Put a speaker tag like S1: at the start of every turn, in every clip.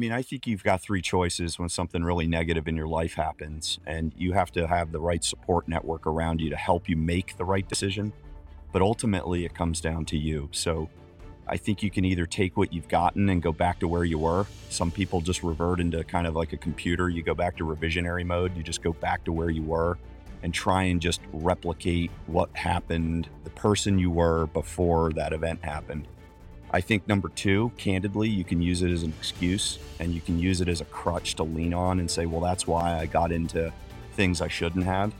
S1: mean, I think you've got three choices when something really negative in your life happens, and you have to have the right support network around you to help you make the right decision. But ultimately, it comes down to you. So I think you can either take what you've gotten and go back to where you were. Some people just revert into kind of like a computer. You go back to revisionary mode, you just go back to where you were and try and just replicate what happened, the person you were before that event happened. I think number two, candidly, you can use it as an excuse and you can use it as a crutch to lean on and say, well, that's why I got into things I shouldn't have.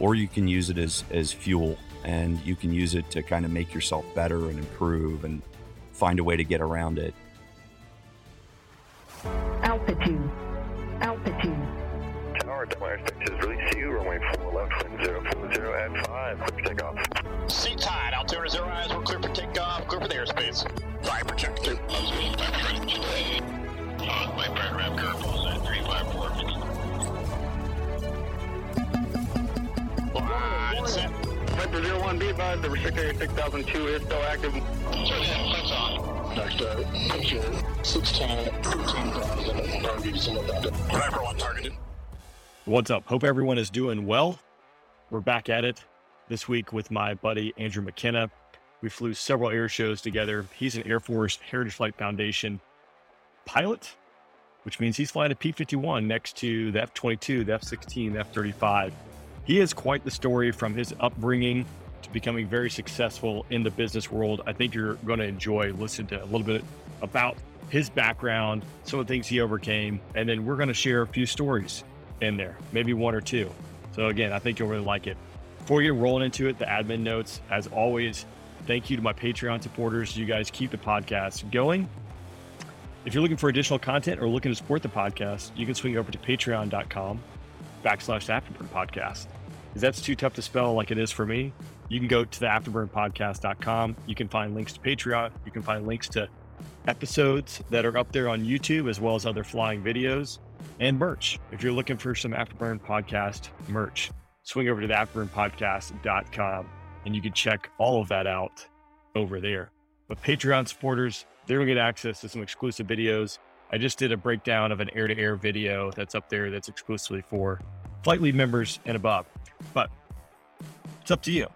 S1: Or you can use it as, as fuel and you can use it to kind of make yourself better and improve and find a way to get around it.
S2: Altitude. Altitude.
S3: Tower, Delaware Texas, release you, runway 4 left, wind 040 at 5, clear for takeoff.
S4: Seat tied, altimeter zero eyes, we're clear for takeoff, clear for the airspace. Fire projector. I was waiting for my today. On my program curveballs at 354. Line set.
S3: Vector 01, be advised, the restricted area 6002 is still active.
S4: Turn in, lights on.
S5: Next, uh, picture 16, 15,000, target in about it.
S4: Driver one targeted.
S6: What's up? Hope everyone is doing well. We're back at it this week with my buddy Andrew McKenna. We flew several air shows together. He's an Air Force Heritage Flight Foundation pilot, which means he's flying a P 51 next to the F 22, the F 16, the F 35. He has quite the story from his upbringing to becoming very successful in the business world. I think you're going to enjoy listening to a little bit about his background, some of the things he overcame, and then we're going to share a few stories in there, maybe one or two. So again, I think you'll really like it. Before you get rolling into it, the admin notes, as always, thank you to my Patreon supporters. You guys keep the podcast going. If you're looking for additional content or looking to support the podcast, you can swing over to patreon.com backslash Afterburn Podcast. If that's too tough to spell like it is for me, you can go to the afterburnpodcast.com. You can find links to Patreon. You can find links to episodes that are up there on YouTube, as well as other flying videos and merch. If you're looking for some Afterburn Podcast merch, swing over to the afterburnpodcast.com and you can check all of that out over there. But Patreon supporters, they're to get access to some exclusive videos. I just did a breakdown of an air to air video that's up there that's exclusively for Flight Lead members and above. But it's up to you.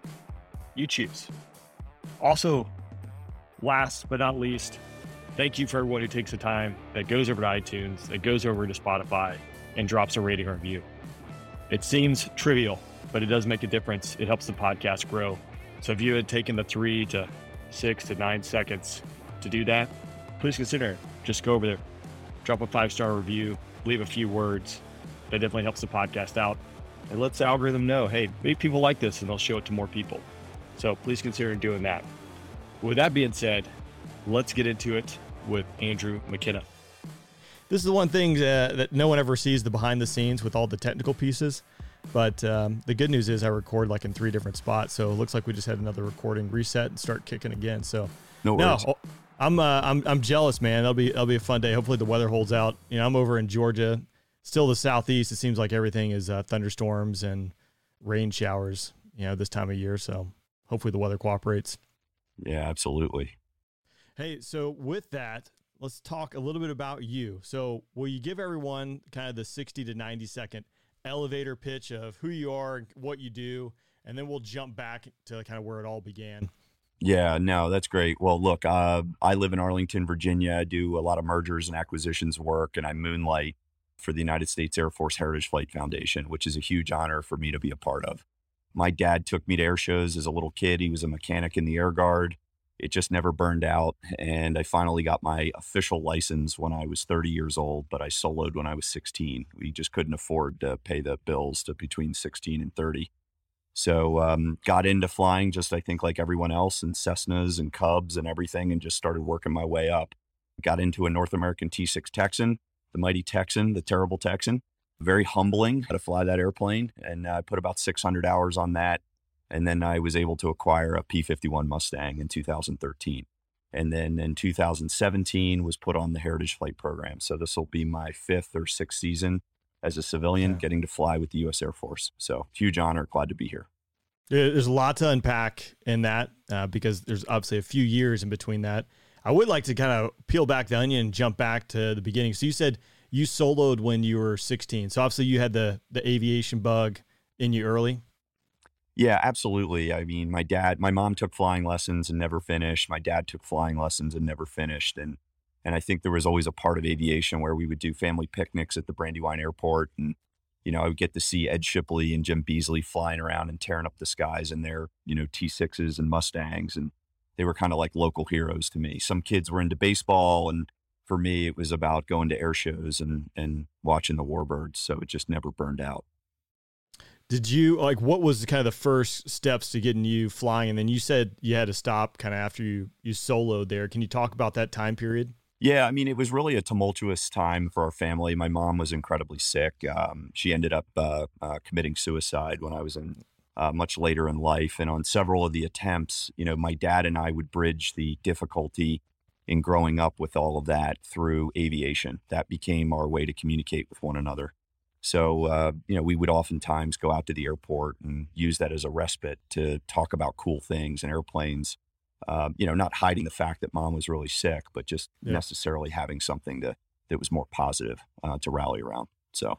S6: You choose. Also, last but not least, thank you for everyone who takes the time that goes over to iTunes, that goes over to Spotify, and drops a rating or review. It seems trivial, but it does make a difference. It helps the podcast grow. So if you had taken the three to six to nine seconds to do that, please consider it. Just go over there, drop a five star review, leave a few words. That definitely helps the podcast out. And lets the algorithm know, hey, maybe people like this and they'll show it to more people. So please consider doing that. With that being said, let's get into it with Andrew McKenna. This is the one thing uh, that no one ever sees the behind the scenes with all the technical pieces. But um, the good news is I record like in three different spots, so it looks like we just had another recording reset and start kicking again. So
S1: No
S6: no,
S1: worries.
S6: oh, I'm uh, I'm I'm jealous, man. That'll be that'll be a fun day. Hopefully the weather holds out. You know, I'm over in Georgia, still the southeast. It seems like everything is uh, thunderstorms and rain showers. You know, this time of year. So hopefully the weather cooperates.
S1: Yeah, absolutely.
S6: Hey, so with that, let's talk a little bit about you. So, will you give everyone kind of the 60 to 90 second elevator pitch of who you are and what you do, and then we'll jump back to kind of where it all began.
S1: Yeah, no, that's great. Well, look, uh, I live in Arlington, Virginia. I do a lot of mergers and acquisitions work, and I moonlight for the United States Air Force Heritage Flight Foundation, which is a huge honor for me to be a part of. My dad took me to air shows as a little kid. He was a mechanic in the Air Guard. It just never burned out. And I finally got my official license when I was 30 years old, but I soloed when I was 16. We just couldn't afford to pay the bills to between 16 and 30. So um, got into flying just I think like everyone else and Cessnas and Cubs and everything and just started working my way up. Got into a North American T6 Texan, the mighty Texan, the terrible Texan. Very humbling to fly that airplane. And I put about 600 hours on that. And then I was able to acquire a P 51 Mustang in 2013. And then in 2017 was put on the Heritage Flight Program. So this will be my fifth or sixth season as a civilian
S6: Yeah.
S1: getting to fly with the U.S. Air Force. So huge honor, glad to be here.
S6: There's a lot to unpack in that uh, because there's obviously a few years in between that.
S7: I would like to kind of peel back the onion and jump back to the beginning. So you said you soloed when you were 16. So obviously you had the the aviation bug in you early.
S1: Yeah, absolutely. I mean, my dad, my mom took flying lessons and never finished. My dad took flying lessons and never finished. And and I think there was always a part of aviation where we would do family picnics at the Brandywine Airport, and you know, I would get to see Ed Shipley and Jim Beasley flying around and tearing up the skies in their you know T sixes and Mustangs, and they were kind of like local heroes to me. Some kids were into baseball, and for me, it was about going to air shows and and watching the warbirds. So it just never burned out.
S7: Did you like what was kind of the first steps to getting you flying? And then you said you had to stop kind of after you you soloed there. Can you talk about that time period?
S1: Yeah, I mean, it was really a tumultuous time for our family. My mom was incredibly sick. Um, she ended up uh, uh, committing suicide when I was in uh, much later in life. And on several of the attempts, you know, my dad and I would bridge the difficulty in growing up with all of that through aviation. That became our way to communicate with one another. So, uh, you know, we would oftentimes go out to the airport and use that as a respite to talk about cool things and airplanes. Uh, you know, not hiding the fact that mom was really sick, but just
S7: Yeah.
S1: necessarily having something to, that was more positive uh, to rally around. So,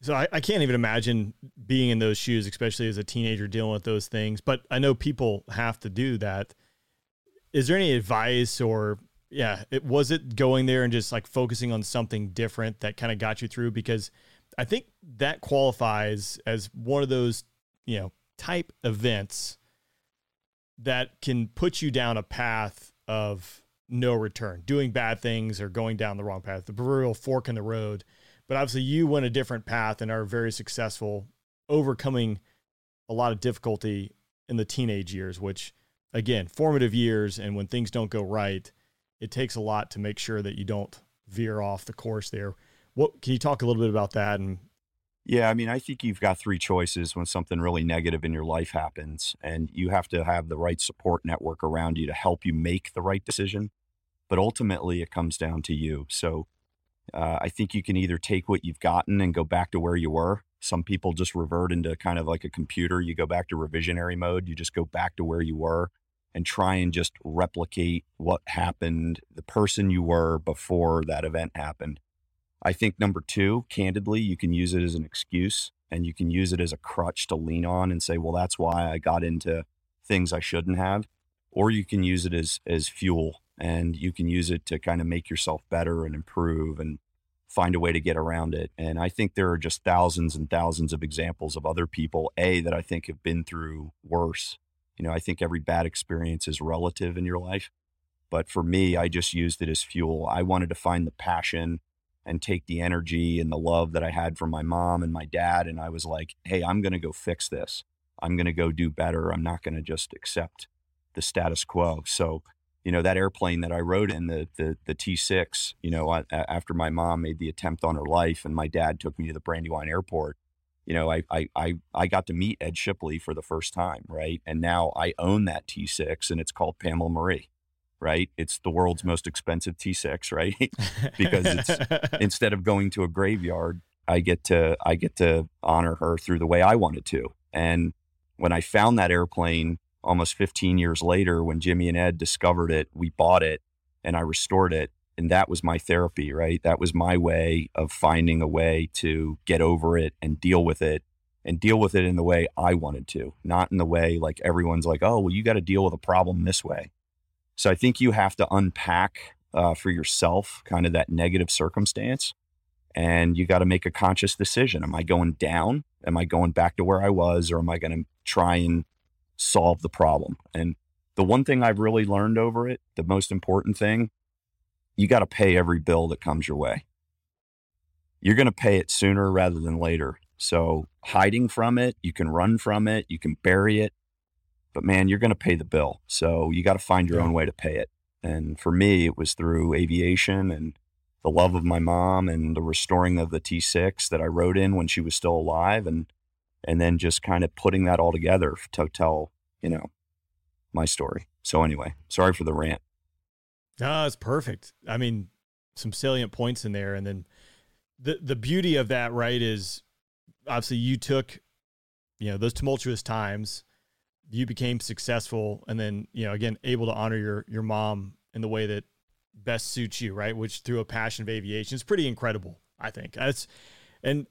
S7: So I, I can't even imagine being in those shoes, especially as a teenager dealing with those things. But I know people have to do that. Is there any advice or yeah, it was it going there and just like focusing on something different that kind of got you through? Because I think that qualifies as one of those, you know, type events that can put you down a path of no return, doing bad things or going down the wrong path, the proverbial fork in the road. But obviously, you went a different path and are very successful, overcoming a lot of difficulty in the teenage years, which, again, formative years. And when things don't go right, it takes a lot to make sure that you don't veer off the course there. What can you talk a little bit about that? And
S1: Yeah, I mean, I think you've got three choices when something really negative in your life happens, and you have to have the right support network around you to help you make the right decision. But ultimately, it comes down to you. So uh, I think you can either take what you've gotten and go back to where you were. Some people just revert into kind of like a computer. You go back to revisionary mode, you just go back to where you were and try and just replicate what happened, the person you were before that event happened. I think number two, candidly, you can use it as an excuse and you can use it as a crutch to lean on and say, well, that's why I got into things I shouldn't have. Or you can use it as as fuel and you can use it to kind of make yourself better and improve and find a way to get around it. And I think there are just thousands and thousands of examples of other people, A, that I think have been through worse. You know, I think every bad experience is relative in your life. But for me, I just used it as fuel. I wanted to find the passion and take the energy and the love that I had from my mom and my dad. And I was like, hey, I'm going to go fix this. I'm going to go do better. I'm not going to just accept the status quo. So, you know, that airplane that I rode in, the, the, the T6, you know, I, after my mom made the attempt on her life and my dad took me to the Brandywine airport, you know, I, I, I, I got to meet Ed Shipley for the first time, right? And now I own that T6 and it's called Pamela Marie, right? It's the world's most expensive T6, right? because it's- instead of going to a graveyard, I get to I get to honor her through the way I wanted to. And when I found that airplane almost 15 years later, when Jimmy and Ed discovered it, we bought it and I restored it. And that was my therapy, right? That was my way of finding a way to get over it and deal with it and deal with it in the way I wanted to, not in the way like everyone's like, oh, well, you got to deal with a problem this way. So I think you have to unpack uh, for yourself kind of that negative circumstance. And you got to make a conscious decision. Am I going down? Am I going back to where I was? Or am I going to try and solve the problem? And the one thing I've really learned over it, the most important thing, you got to pay every bill that comes your way. You're going to pay it sooner rather than later. So hiding from it, you can run from it, you can bury it, but man, you're going to pay the bill. So you got to find your
S7: Yeah.
S1: own way to pay it. And for me, it was through aviation and the love of my mom and the restoring of the T6 that I rode in when she was still alive and and then just kind of putting that all together to tell, you know, my story. So anyway, sorry for the rant.
S7: No, it's perfect. I mean, some salient points in there, and then the the beauty of that, right, is obviously you took, you know, those tumultuous times, you became successful, and then you know, again, able to honor your your mom in the way that best suits you, right? Which through a passion of aviation is pretty incredible. I think that's and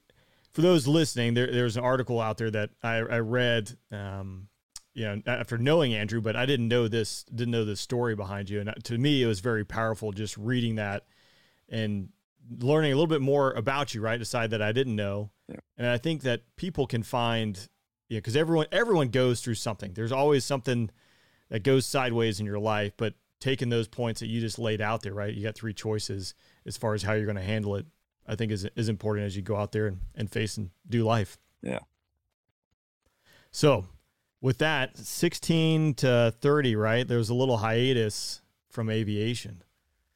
S7: for those listening, there, there's an article out there that I, I read, um, you know, after knowing Andrew, but I didn't know this, didn't know the story behind you. And to me, it was very powerful just reading that and learning a little bit more about you, right? Decide that I didn't know.
S1: Yeah.
S7: And I think that people can find, yeah, because everyone, everyone goes through something. There's always something that goes sideways in your life, but taking those points that you just laid out there, right? You got three choices as far as how you're going to handle it. I think is is important as you go out there and, and face and do life.
S1: Yeah.
S7: So with that, 16 to 30, right? There was a little hiatus from aviation.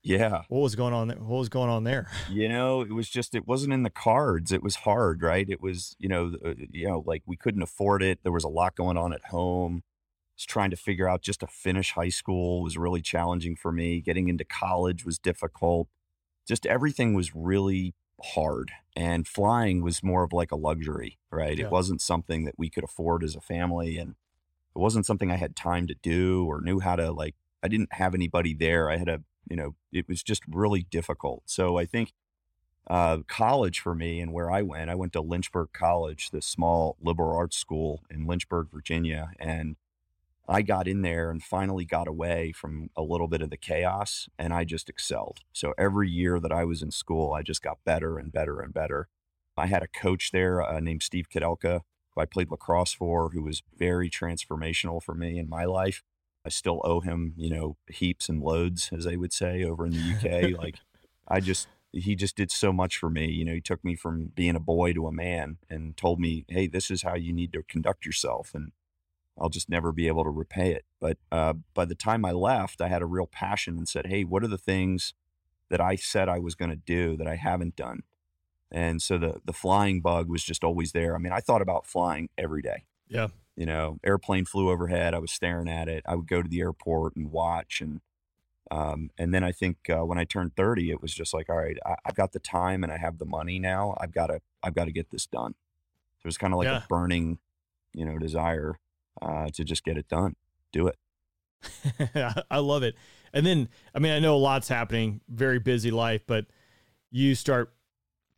S1: Yeah.
S7: What was going on? There? What was going on there?
S1: You know, it was just it wasn't in the cards. It was hard, right? It was, you know, uh, you know, like we couldn't afford it. There was a lot going on at home. I was trying to figure out just to finish high school was really challenging for me. Getting into college was difficult. Just everything was really hard and flying was more of like a luxury, right?
S7: Yeah.
S1: It wasn't something that we could afford as a family and it wasn't something I had time to do or knew how to like I didn't have anybody there. I had a, you know, it was just really difficult. So I think uh, college for me and where I went, I went to Lynchburg College, this small liberal arts school in Lynchburg, Virginia, and I got in there and finally got away from a little bit of the chaos and I just excelled. So every year that I was in school, I just got better and better and better. I had a coach there uh, named Steve Koudelka, who I played lacrosse for, who was very transformational for me in my life. I still owe him, you know, heaps and loads, as they would say over in the UK. like, I just, he just did so much for me. You know, he took me from being a boy to a man and told me, hey, this is how you need to conduct yourself. And I'll just never be able to repay it. But uh, by the time I left, I had a real passion and said, hey, what are the things that I said I was going to do that I haven't done? And so the the flying bug was just always there. I mean, I thought about flying every day.
S7: Yeah.
S1: You know, airplane flew overhead. I was staring at it. I would go to the airport and watch. And um, and then I think uh, when I turned thirty, it was just like, all right, I, I've got the time and I have the money now. I've got to I've got to get this done. So it was kind of like
S7: Yeah.
S1: a burning, you know, desire uh, to just get it done, do it.
S7: I love it. And then, I mean, I know a lot's happening, very busy life, but you start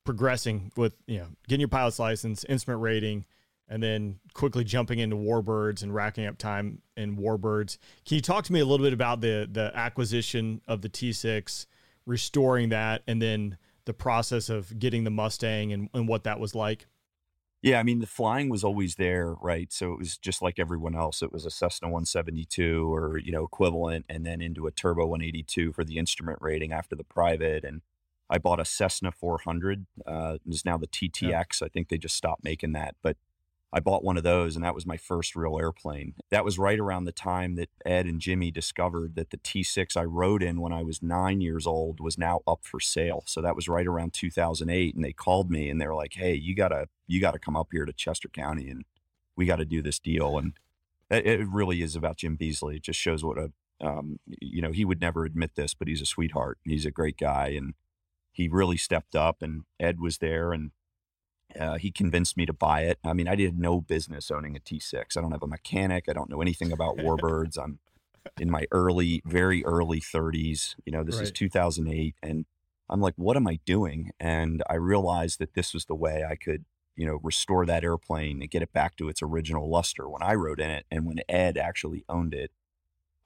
S7: progressing with, you know, getting your pilot's license, instrument rating, and then quickly jumping into warbirds and racking up time in warbirds. Can you talk to me a little bit about the the acquisition of the T6, restoring that, and then the process of getting the Mustang and, and what that was like?
S1: Yeah, I mean, the flying was always there, right? So it was just like everyone else. It was a Cessna 172 or, you know, equivalent, and then into a Turbo 182 for the instrument rating after the private. And I bought a Cessna 400. Uh, it's now the TTX. I think they just stopped making that. But I bought one of those, and that was my first real airplane. That was right around the time that Ed and Jimmy discovered that the T6 I rode in when I was nine years old was now up for sale. So that was right around 2008, and they called me and they were like, "Hey, you gotta you gotta come up here to Chester County, and we got to do this deal." And it, it really is about Jim Beasley. It just shows what a um, you know he would never admit this, but he's a sweetheart. He's a great guy, and he really stepped up. And Ed was there, and uh, he convinced me to buy it. I mean, I did no business owning a T6. I don't have a mechanic. I don't know anything about warbirds. I'm in my early, very early 30s. You know, this is 2008. And I'm like, what am I doing? And I realized that this was the way I could, you know, restore that airplane and get it back to its original luster when I rode in it and when Ed actually owned it.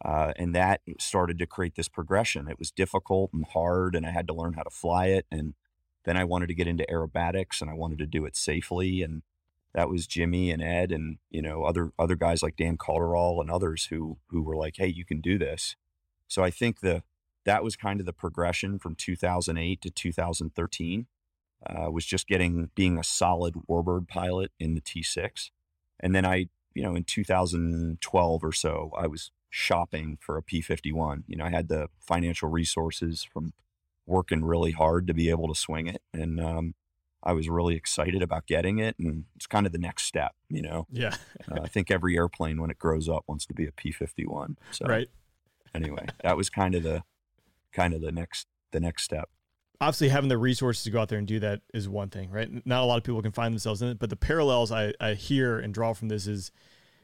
S1: Uh, and that started to create this progression. It was difficult and hard, and I had to learn how to fly it. And then I wanted to get into aerobatics, and I wanted to do it safely. And that was Jimmy and Ed, and you know other other guys like Dan Calderall and others who who were like, "Hey, you can do this." So I think the that was kind of the progression from 2008 to 2013. Uh, was just getting being a solid warbird pilot in the T6, and then I, you know, in 2012 or so, I was shopping for a P51. You know, I had the financial resources from working really hard to be able to swing it, and um, I was really excited about getting it, and it's kind of the next step. You know,
S7: Yeah.
S1: uh, I think every airplane when it grows up wants to be a P51. So
S7: Right.
S1: anyway, that was kind of the kind of the next the next step.
S7: obviously having the resources to go out there and do that is one thing, right? Not a lot of people can find themselves in it, but the parallels I, I hear and draw from this is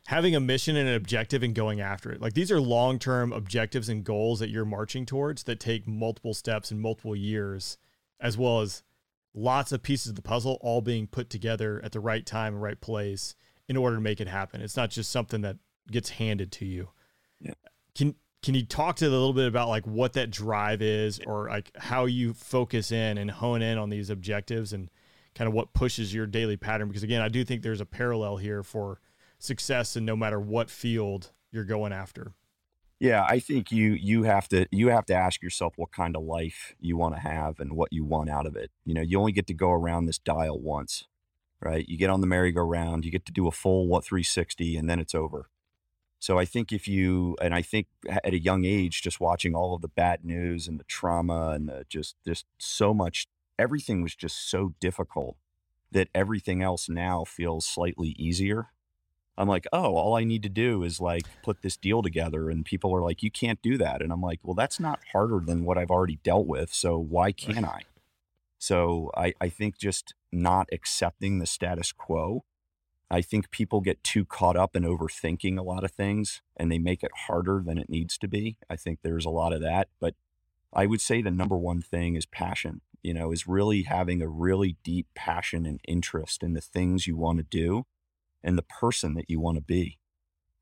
S7: having a mission and an objective and going after it. Like these are long term objectives and goals that you're marching towards that take multiple steps and multiple years, as well as lots of pieces of the puzzle all being put together at the right time and right place in order to make it happen. It's not just something that gets handed to you.
S1: Yeah.
S7: Can can you talk to a little bit about like what that drive is or like how you focus in and hone in on these objectives and kind of what pushes your daily pattern because again, I do think there's a parallel here for success in no matter what field you're going after.
S1: Yeah, I think you you have to you have to ask yourself what kind of life you want to have and what you want out of it. You know, you only get to go around this dial once, right? You get on the merry-go-round, you get to do a full what 360 and then it's over. So I think if you and I think at a young age just watching all of the bad news and the trauma and the just just so much everything was just so difficult that everything else now feels slightly easier I'm like, oh, all I need to do is like put this deal together. And people are like, you can't do that. And I'm like, well, that's not harder than what I've already dealt with. So why can't I? So I, I think just not accepting the status quo. I think people get too caught up in overthinking a lot of things and they make it harder than it needs to be. I think there's a lot of that. But I would say the number one thing is passion, you know, is really having a really deep passion and interest in the things you want to do and the person that you want to be.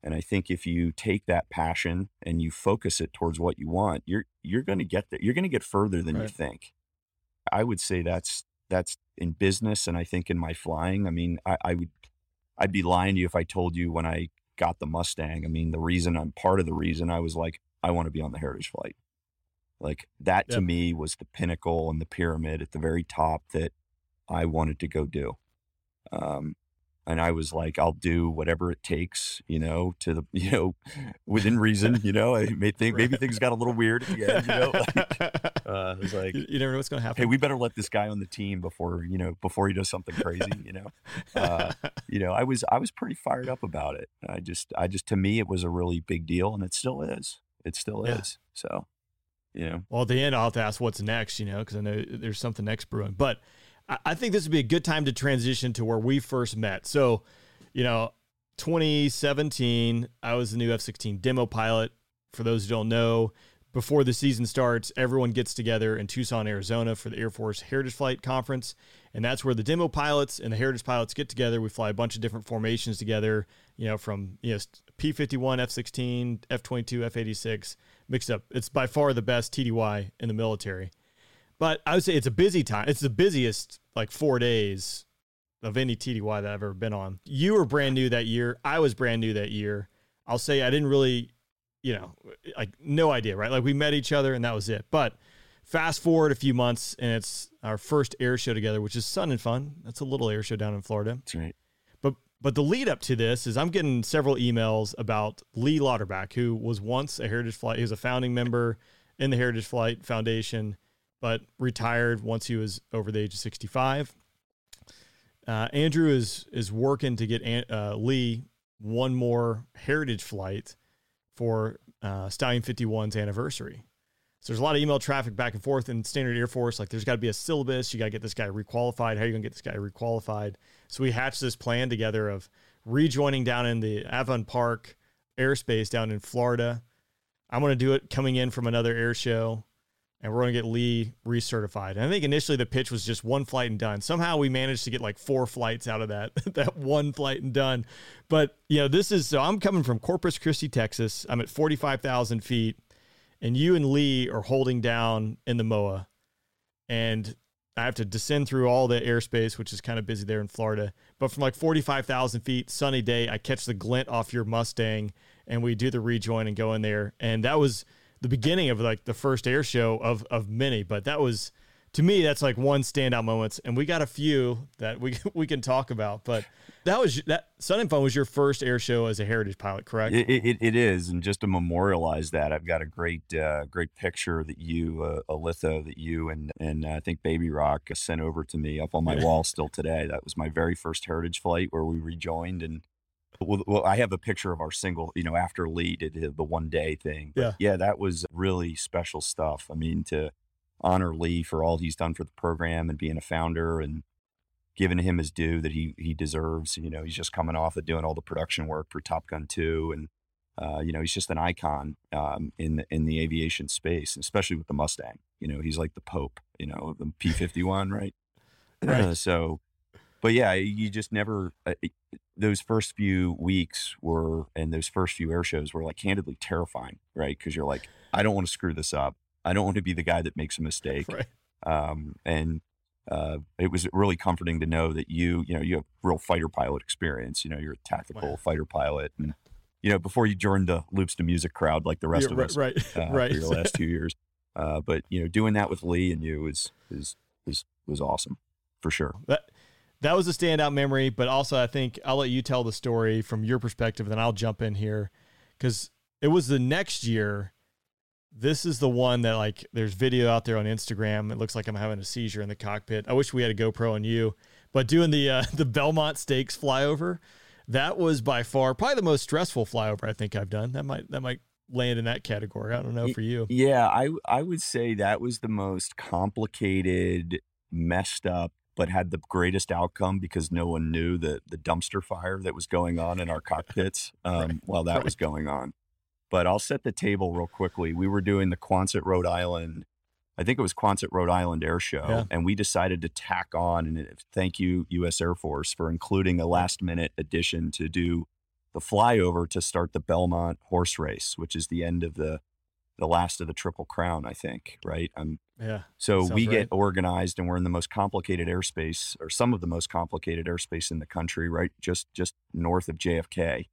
S1: And I think if you take that passion and you focus it towards what you want, you're you're going to get there. You're going to get further than right. you think. I would say that's that's in business, and I think in my flying. I mean, I, I would I'd be lying to you if I told you when I got the Mustang. I mean, the reason I'm part of the reason I was like, I want to be on the Heritage flight. Like that yep. to me was the pinnacle and the pyramid at the very top that I wanted to go do. Um, and I was like, I'll do whatever it takes, you know, to the, you know, within reason, you know, I may think maybe things got a little weird at the end, you know, like, uh, it was like,
S7: you, you never know what's going to happen.
S1: Hey, we better let this guy on the team before, you know, before he does something crazy, you know, uh, you know, I was, I was pretty fired up about it. I just, I just, to me, it was a really big deal and it still is, it still yeah. is. So, you know,
S7: well, at the end, I'll have to ask what's next, you know, cause I know there's something next brewing, but I think this would be a good time to transition to where we first met. So, you know, 2017, I was the new F 16 demo pilot. For those who don't know, before the season starts, everyone gets together in Tucson, Arizona for the Air Force Heritage Flight Conference. And that's where the demo pilots and the Heritage pilots get together. We fly a bunch of different formations together, you know, from, you know, P 51, F 16, F 22, F 86, mixed up. It's by far the best TDY in the military. But I would say it's a busy time. It's the busiest like four days of any TDY that I've ever been on. You were brand new that year. I was brand new that year. I'll say I didn't really, you know, like no idea, right? Like we met each other and that was it. But fast forward a few months and it's our first air show together, which is Sun and Fun. That's a little air show down in Florida.
S1: That's right.
S7: But but the lead up to this is I'm getting several emails about Lee Lauterbach, who was once a Heritage Flight. He was a founding member in the Heritage Flight Foundation but retired once he was over the age of 65. Uh, Andrew is is working to get uh, Lee one more heritage flight for uh, Stallion 51's anniversary. So there's a lot of email traffic back and forth in Standard Air Force. Like there's got to be a syllabus. You got to get this guy requalified. How are you going to get this guy requalified? So we hatched this plan together of rejoining down in the Avon Park airspace down in Florida. I'm to do it coming in from another air show and we're going to get Lee recertified. And I think initially the pitch was just one flight and done. Somehow we managed to get like four flights out of that that one flight and done. But you know, this is so I'm coming from Corpus Christi, Texas. I'm at 45,000 feet, and you and Lee are holding down in the MOA, and I have to descend through all the airspace, which is kind of busy there in Florida. But from like 45,000 feet, sunny day, I catch the glint off your Mustang, and we do the rejoin and go in there, and that was the beginning of like the first air show of of many, but that was to me that's like one standout moments, and we got a few that we we can talk about. But that was that Sun and Fun was your first air show as a heritage pilot, correct?
S1: It, it, it is, and just to memorialize that, I've got a great uh, great picture that you uh, a litho that you and and I think Baby Rock sent over to me up on my wall still today. That was my very first heritage flight where we rejoined and well, well, I have a picture of our single, you know, after Lee did the one day thing. But
S7: yeah.
S1: Yeah, that was really special stuff. I mean, to honor Lee for all he's done for the program and being a founder and, giving him his due that he he deserves. You know, he's just coming off of doing all the production work for Top Gun 2 and uh, you know, he's just an icon um, in the in the aviation space, especially with the Mustang. You know, he's like the Pope. You know, the P fifty one, right?
S7: Right.
S1: Uh, so, but yeah, you just never. Uh, those first few weeks were, and those first few air shows were like candidly terrifying, right? Because you're like, I don't want to screw this up. I don't want to be the guy that makes a mistake.
S7: Right.
S1: Um, and uh, it was really comforting to know that you, you know, you have real fighter pilot experience. You know, you're a tactical
S7: Wow.
S1: fighter pilot, and you know, before you joined the loops to music crowd like the rest
S7: Yeah,
S1: of
S7: right,
S1: us,
S7: right,
S1: uh,
S7: right.
S1: for your last two years. Uh, but you know, doing that with Lee and you is is is was awesome for sure.
S7: That that was a standout memory, but also I think I'll let you tell the story from your perspective, then I'll jump in here because it was the next year. This is the one that like there's video out there on Instagram. It looks like I'm having a seizure in the cockpit. I wish we had a GoPro on you, but doing the uh, the Belmont Stakes flyover, that was by far probably the most stressful flyover I think I've done. That might that might land in that category. I don't know for you.
S1: Yeah, I I would say that was the most complicated, messed up, but had the greatest outcome because no one knew the the dumpster fire that was going on in our cockpits um, while that was going on. But I'll set the table real quickly. We were doing the Quonset, Rhode Island. I think it was Quonset, Rhode Island Air Show,
S7: Yeah.
S1: and we decided to tack on. And thank you, U.S. Air Force, for including a last minute addition to do the flyover to start the Belmont horse race, which is the end of the the last of the Triple Crown, I think, right? Um,
S7: Yeah.
S1: so we
S7: right.
S1: get organized, and we're in the most complicated airspace, or some of the most complicated airspace in the country, right? Just just north of JFK,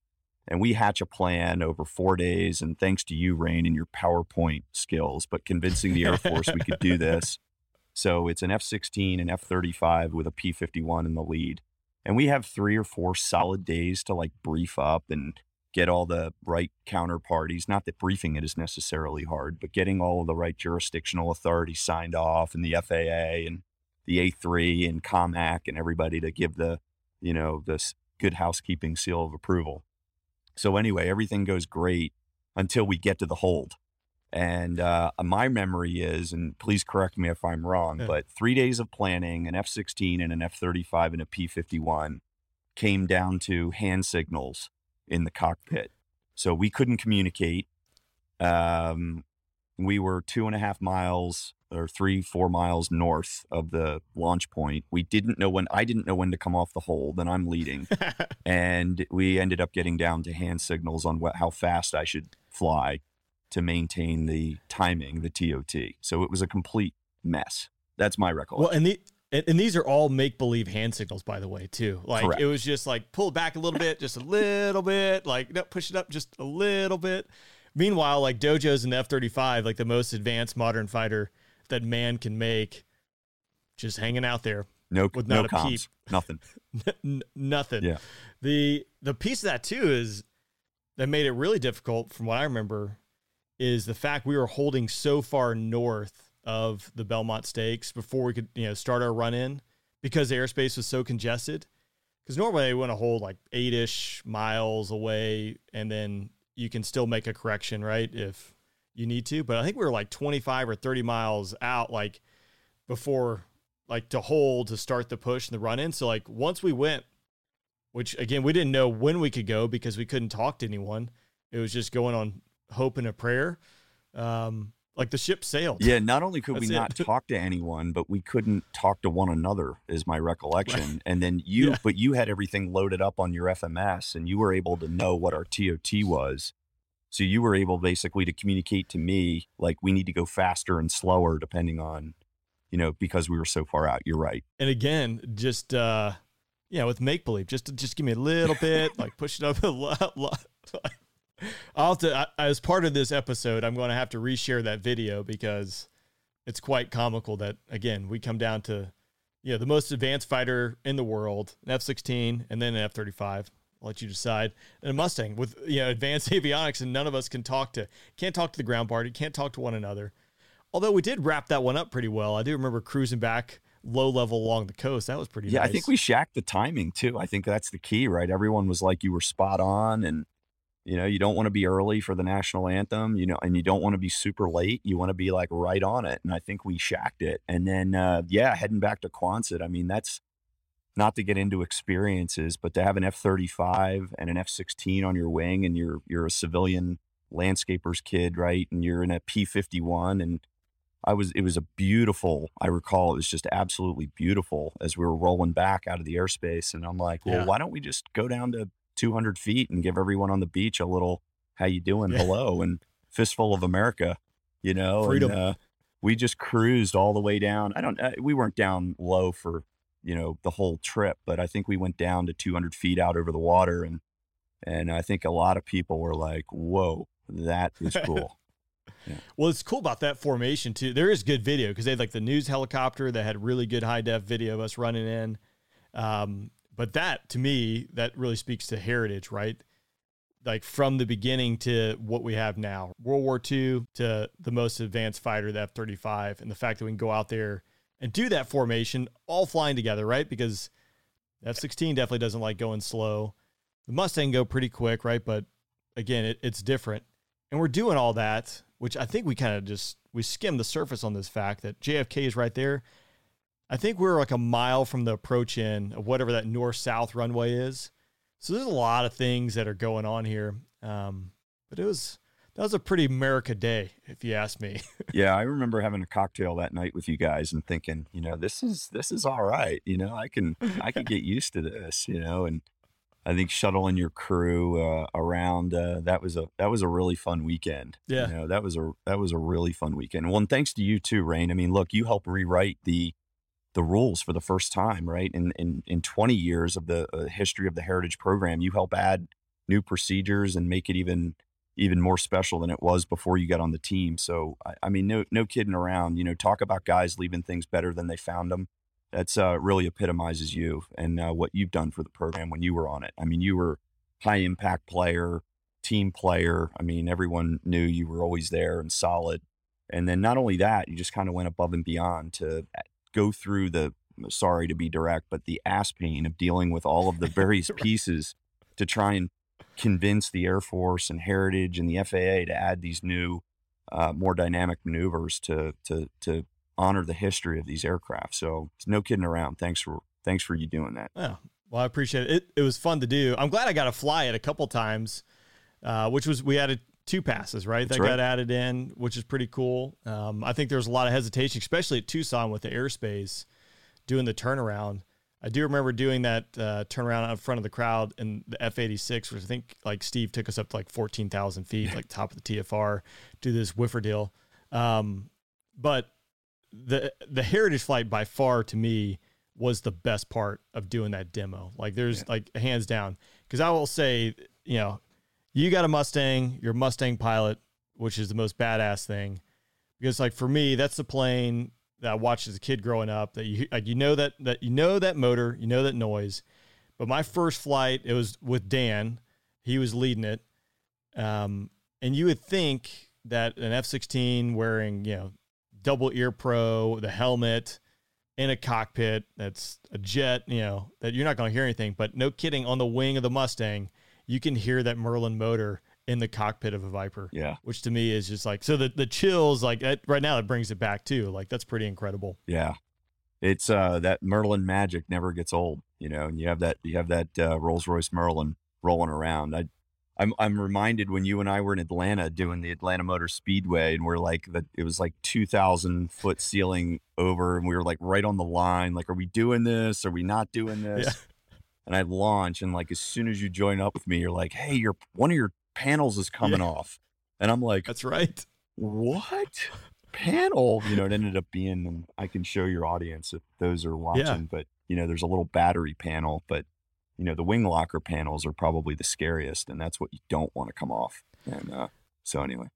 S1: and we hatch a plan over four days. And thanks to you, Rain, and your PowerPoint skills, but convincing the Air Force we could do this. So it's an F-16 and F-35 with a P-51 in the lead, and we have three or four solid days to like brief up and get all the right counterparties. Not that briefing it is necessarily hard, but getting all of the right jurisdictional authorities signed off and the FAA and the A3 and COMAC and everybody to give the, you know, this good housekeeping seal of approval. So anyway, everything goes great until we get to the hold. And uh, my memory is, and please correct me if I'm wrong,
S7: Yeah.
S1: but three days of planning, an F 16 and an F 35 and a P 51 came down to hand signals in the cockpit. So we couldn't communicate. Um, we were two and a half miles or three, four miles north of the launch point. We didn't know when, I didn't know when to come off the hold, and I'm leading. and we ended up getting down to hand signals on what, how fast I should fly to maintain the timing, the TOT. So it was a complete mess. That's my recollection.
S7: Well, and the and, and these are all make believe hand signals, by the way, too. Like
S1: Correct.
S7: it was just like pull back a little bit, just a little bit, like no, push it up just a little bit. Meanwhile, like Dojo's in the F thirty five, like the most advanced modern fighter that man can make, just hanging out there,
S1: no,
S7: with
S1: no
S7: not a
S1: comms,
S7: peep.
S1: nothing.
S7: N- nothing.
S1: Yeah.
S7: The the piece of that too is that made it really difficult, from what I remember, is the fact we were holding so far north of the Belmont Stakes before we could you know start our run in because airspace was so congested. Because normally they want to hold like eight ish miles away, and then you can still make a correction, right? If you need to. But I think we were like 25 or 30 miles out, like before, like to hold to start the push and the run in. So, like, once we went, which again, we didn't know when we could go because we couldn't talk to anyone. It was just going on hope and a prayer. Um, like the ship sailed.
S1: Yeah, not only could we
S7: That's
S1: not
S7: it.
S1: talk to anyone, but we couldn't talk to one another, is my recollection. And then you,
S7: Yeah.
S1: but you had everything loaded up on your FMS, and you were able to know what our TOT was. So you were able basically to communicate to me like we need to go faster and slower depending on, you know, because we were so far out. You're right.
S7: and again, just uh, yeah, with make believe, just just give me a little bit, like push it up a lot. lot. I'll have to, I, as part of this episode, I'm going to have to reshare that video because it's quite comical that again we come down to, you know, the most advanced fighter in the world, an F-16, and then an F-35. I'll let you decide. And a Mustang with you know advanced avionics, and none of us can talk to, can't talk to the ground party, can't talk to one another. Although we did wrap that one up pretty well. I do remember cruising back low level along the coast. That was pretty
S1: Yeah,
S7: nice.
S1: I think we shacked the timing too. I think that's the key, right? Everyone was like, you were spot on. And, you know, you don't want to be early for the national anthem, you know, and you don't want to be super late. You want to be like right on it. And I think we shacked it. And then, uh, yeah, heading back to Quonset, I mean, that's, not to get into experiences, but to have an F thirty five and an F sixteen on your wing, and you're you're a civilian landscaper's kid, right? And you're in a P fifty one, and I was it was a beautiful. I recall it was just absolutely beautiful as we were rolling back out of the airspace, and I'm like, well,
S7: Yeah.
S1: why don't we just go down to 200 feet and give everyone on the beach a little how you doing,
S7: Yeah.
S1: hello, and fistful of America, you know?
S7: Freedom.
S1: And, uh, we just cruised all the way down. I don't. Uh, we weren't down low for you know the whole trip, but I think we went down to 200 feet out over the water, and and I think a lot of people were like, "Whoa, that is cool."
S7: Well, it's cool about that formation too. There is good video because they had like the news helicopter that had really good high def video of us running in. Um, but that to me, that really speaks to heritage, right? Like from the beginning to what we have now, World War II to the most advanced fighter, the F 35, and the fact that we can go out there and do that formation all flying together, right? Because F 16 definitely doesn't like going slow. The Mustang go pretty quick, right? But again, it, it's different. And we're doing all that, which I think we kind of just we skimmed the surface on this fact that JFK is right there. I think we're like a mile from the approach in of whatever that north south runway is. So there's a lot of things that are going on here. Um, but it was that was a pretty America day, if you ask me.
S1: yeah, I remember having a cocktail that night with you guys and thinking, you know, this is this is all right. You know, I can I can get used to this. You know, and I think shuttling your crew uh, around uh, that was a that was a really fun weekend.
S7: Yeah.
S1: you know, that was a that was a really fun weekend. Well, and thanks to you too, Rain. I mean, look, you helped rewrite the the rules for the first time, right? In in in 20 years of the uh, history of the Heritage Program, you help add new procedures and make it even even more special than it was before you got on the team. So I, I mean, no no kidding around. You know, talk about guys leaving things better than they found them. That's uh, really epitomizes you and uh, what you've done for the program when you were on it. I mean, you were high impact player, team player. I mean, everyone knew you were always there and solid. And then not only that, you just kind of went above and beyond to go through the sorry to be direct, but the ass pain of dealing with all of the various pieces to try and convince the Air Force and Heritage and the FAA to add these new, uh, more dynamic maneuvers to to to honor the history of these aircraft. So it's no kidding around. Thanks for thanks for you doing that.
S7: Oh, well, I appreciate it. It, it was fun to do. I'm glad I got to fly it a couple times, uh, which was we added two passes, right?
S1: That's
S7: that
S1: right.
S7: got added in, which is pretty cool. Um, I think there was a lot of hesitation, especially at Tucson with the airspace doing the turnaround. I do remember doing that uh, turnaround out in front of the crowd in the F 86, which I think like Steve took us up to like 14,000 feet, like top of the TFR, do this whifferdill. Um, but the the heritage flight by far to me was the best part of doing that demo. Like there's like hands down. Cause I will say, you know, you got a Mustang, you're Mustang pilot, which is the most badass thing. Because like for me, that's the plane that I watched as a kid growing up that you like you know that that you know that motor, you know that noise. But my first flight, it was with Dan. He was leading it. Um, and you would think that an F sixteen wearing, you know, double ear pro, the helmet, in a cockpit that's a jet, you know, that you're not going to hear anything. But no kidding, on the wing of the Mustang, you can hear that Merlin motor in the cockpit of a Viper.
S1: Yeah.
S7: Which to me is just like, so the, the chills, like that, right now, it brings it back too. Like, that's pretty incredible.
S1: Yeah. It's uh that Merlin magic never gets old, you know, and you have that you have that uh, Rolls Royce Merlin rolling around. I I'm I'm reminded when you and I were in Atlanta doing the Atlanta Motor Speedway and we're like that it was like 2000 foot ceiling over and we were like right on the line like are we doing this are we not doing this
S7: Yeah.
S1: And I launch and like as soon as you join up with me you're like hey your one of your panels is coming
S7: Yeah.
S1: off. And I'm like
S7: That's right.
S1: what? Panel? You know it ended up being and i can show your audience if those are watching but you know there's a little battery panel but you know the wing locker panels are probably the scariest and that's what you don't want to come off and uh so anyway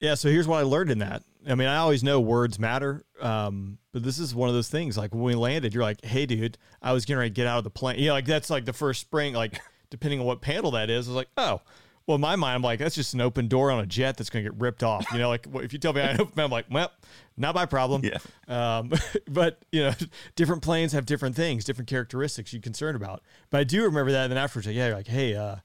S7: Yeah. So here's what I learned in that. I mean, I always know words matter. Um, but this is one of those things. Like when we landed, you're like, "Hey, dude, I was getting ready to get out of the plane." You know, like that's like the first spring. Like depending on what panel that is, I was like, "Oh." Well, in my mind, I'm like, that's just an open door on a jet that's going to get ripped off. You know, like if you tell me I open, I'm like, well, not my problem.
S1: yeah
S7: Um, but you know, different planes have different things, different characteristics you're concerned about. But I do remember that. And then afterwards, like, yeah, you're like, hey, uh,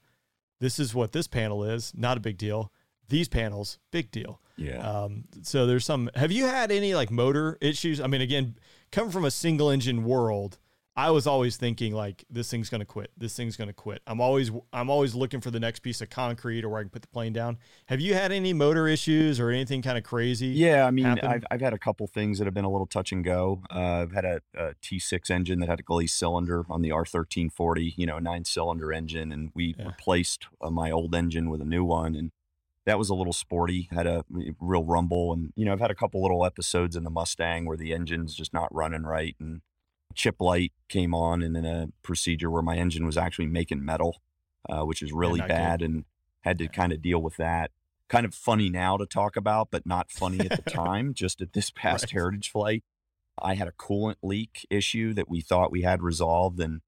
S7: this is what this panel is. Not a big deal. These panels, big deal.
S1: yeah
S7: Um, so there's some. Have you had any like motor issues? I mean, again, coming from a single engine world, I was always thinking like this thing's going to quit. This thing's going to quit. I'm always I'm always looking for the next piece of concrete or where I can put the plane down. Have you had any motor issues or anything kind of crazy?
S1: Yeah, I mean,
S7: happen?
S1: I've, I've had a couple things that have been a little touch and go. Uh, I've had a a T6 engine that had a glazed cylinder on the R1340, you know, nine cylinder engine, and we
S7: Yeah.
S1: replaced uh, my old engine with a new one, and that was a little sporty. Had a real rumble, and you know, I've had a couple little episodes in the Mustang where the engine's just not running right, and chip light came on, and then a procedure where my engine was actually making metal, uh, which is really
S7: good.
S1: bad, and had to kind of deal with that. Kind of funny now to talk about, but not funny at the time. Just at this past
S7: Right.
S1: heritage flight, I had a coolant leak issue that we thought we had resolved, and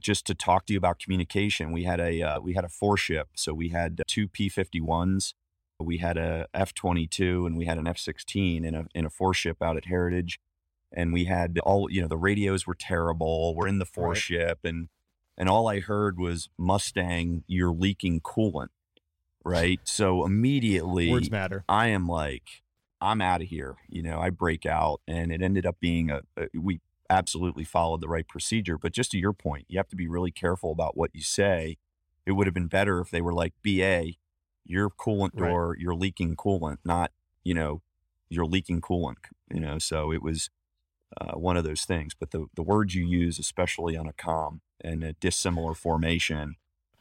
S1: just to talk to you about communication, we had a uh, we had a four ship, so we had two P51s, we had a F22, and we had an F16 in a in a four ship out at Heritage, and we had all you know the radios were terrible. We're in the four
S7: Right.
S1: ship, and and all I heard was Mustang, you're leaking coolant, right? So immediately
S7: Words matter.
S1: I am like, I'm out of here. You know, I break out, and it ended up being a, a we absolutely followed the right procedure. But just to your point, you have to be really careful about what you say. It would have been better if they were like, BA, your coolant
S7: Right.
S1: door, you're leaking coolant, not, you know, you're leaking coolant, you know. So it was uh, one of those things. But the, the words you use, especially on a com and a dissimilar formation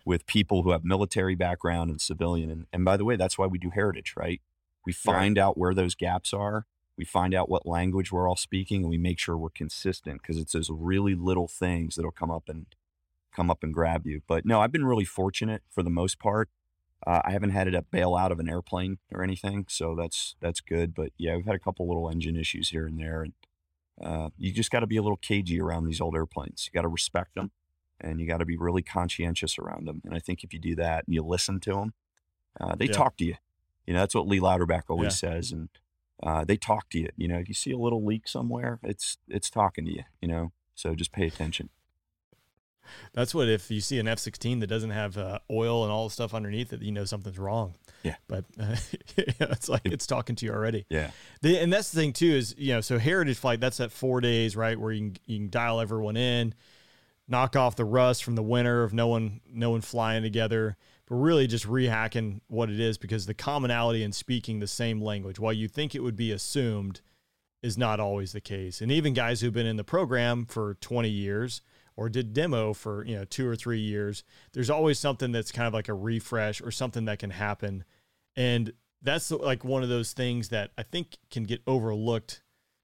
S1: with people who have military background and civilian, and, and by the way, that's why we do heritage, right? We find out where those gaps are. We find out what language we're all speaking, and we make sure we're consistent because it's those really little things that'll come up and come up and grab you. But no, I've been really fortunate for the most part. Uh, I haven't had it at bail out of an airplane or anything, so that's that's good. But yeah, we've had a couple little engine issues here and there, and uh, you just got to be a little cagey around these old airplanes. You got to respect them, and you got to be really conscientious around them. And I think if you do that and you listen to them, uh, they
S7: Yeah.
S1: talk to you. You know, that's what Lee Lauderback always says, and uh, they talk to you. You know, if you see a little leak somewhere, it's it's talking to you. You know, so just pay attention.
S7: That's what if you see an F sixteen that doesn't have uh, oil and all the stuff underneath it, you know something's wrong.
S1: Yeah.
S7: but uh, it's like it's talking to you already.
S1: Yeah,
S7: The, and that's the thing too is you know so heritage flight that's that four days right where you can you can dial everyone in, knock off the rust from the winter of no one no one flying together, but really just rehacking what it is because the commonality in speaking the same language while you think it would be assumed is not always the case. And even guys who've been in the program for 20 years or did demo for, you know, 2 or 3 years, there's always something that's kind of like a refresh or something that can happen. And that's like one of those things that I think can get overlooked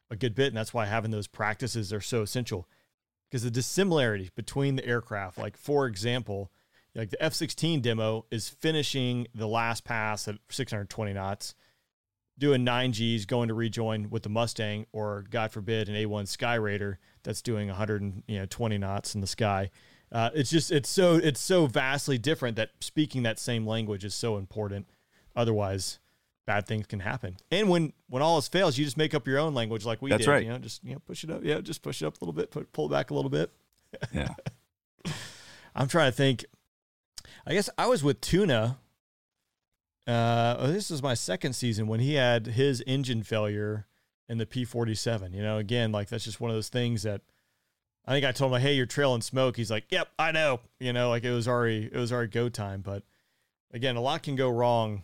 S7: a good bit and that's why having those practices are so essential. Because the dissimilarity between the aircraft, like for example, like the F-16 demo is finishing the last pass at 620 knots doing nine Gs, going to rejoin with the Mustang, or God forbid, an A1 Skyraider that's doing 120 knots in the sky. Uh, it's just it's so it's so vastly different that speaking that same language is so important. Otherwise, bad things can happen. And when when all else fails, you just make up your own language, like we
S1: That's
S7: did.
S1: right.
S7: You know, just you know, push it up. Yeah, just push it up a little bit, put, pull it back a little bit.
S1: yeah.
S7: I'm trying to think. I guess I was with Tuna. Uh, oh, this was my second season when he had his engine failure in the P47. You know, again, like that's just one of those things that I think I told him, "Hey, you're trailing smoke." He's like, "Yep, I know." You know, like it was already it was already go time. But again, a lot can go wrong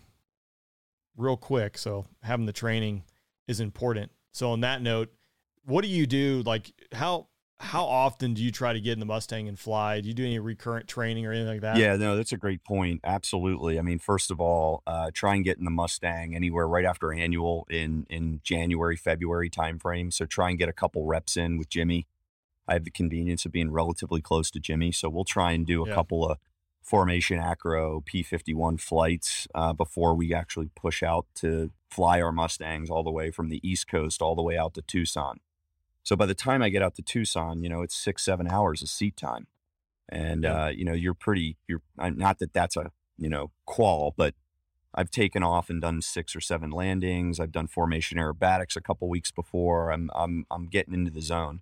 S7: real quick. So having the training is important. So on that note, what do you do? Like how how often do you try to get in the Mustang and fly? Do you do any recurrent training or anything like that?
S1: Yeah, no, that's a great point. Absolutely. I mean, first of all, uh, try and get in the Mustang anywhere right after annual in in January, February timeframe. So try and get a couple reps in with Jimmy. I have the convenience of being relatively close to Jimmy, so we'll try and do a
S7: Yeah.
S1: couple of formation acro P51 flights uh, before we actually push out to fly our Mustangs all the way from the East Coast all the way out to Tucson. So by the time I get out to Tucson, you know, it's six, seven hours of seat time. And,
S7: Yeah.
S1: uh, you know, you're pretty, you're I'm- not that that's a, you know, qual, but I've taken off and done six or seven landings. I've done formation aerobatics a couple weeks before. I'm, I'm, I'm getting into the zone.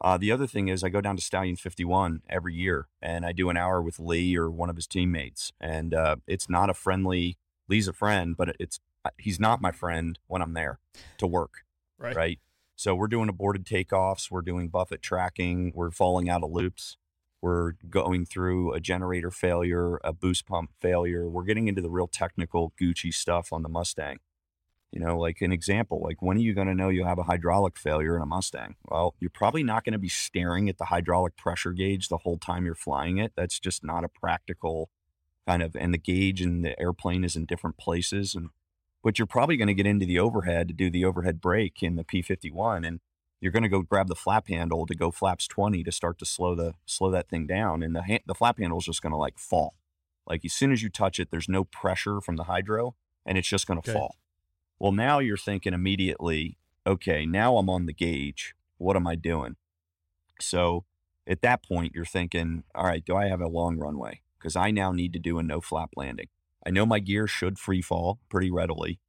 S1: Uh, the other thing is I go down to Stallion 51 every year and I do an hour with Lee or one of his teammates. And, uh, it's not a friendly, Lee's a friend, but it's, he's not my friend when I'm there to work
S7: right.
S1: right? So we're doing aborted takeoffs, we're doing buffet tracking, we're falling out of loops, we're going through a generator failure, a boost pump failure. We're getting into the real technical Gucci stuff on the Mustang. You know, like an example, like when are you going to know you have a hydraulic failure in a Mustang? Well, you're probably not going to be staring at the hydraulic pressure gauge the whole time you're flying it. That's just not a practical kind of, and the gauge and the airplane is in different places. And, but you're probably going to get into the overhead to do the overhead break in the P51 and you're going to go grab the flap handle to go flaps 20 to start to slow the, slow that thing down. And the, ha- the flap handle is just going to like fall. Like as soon as you touch it, there's no pressure from the hydro and it's just going to
S7: Okay.
S1: fall. Well, now you're thinking immediately, okay, now I'm on the gauge. What am I doing? So at that point, you're thinking, all right, do I have a long runway? Because I now need to do a no flap landing. I know my gear should free fall pretty readily.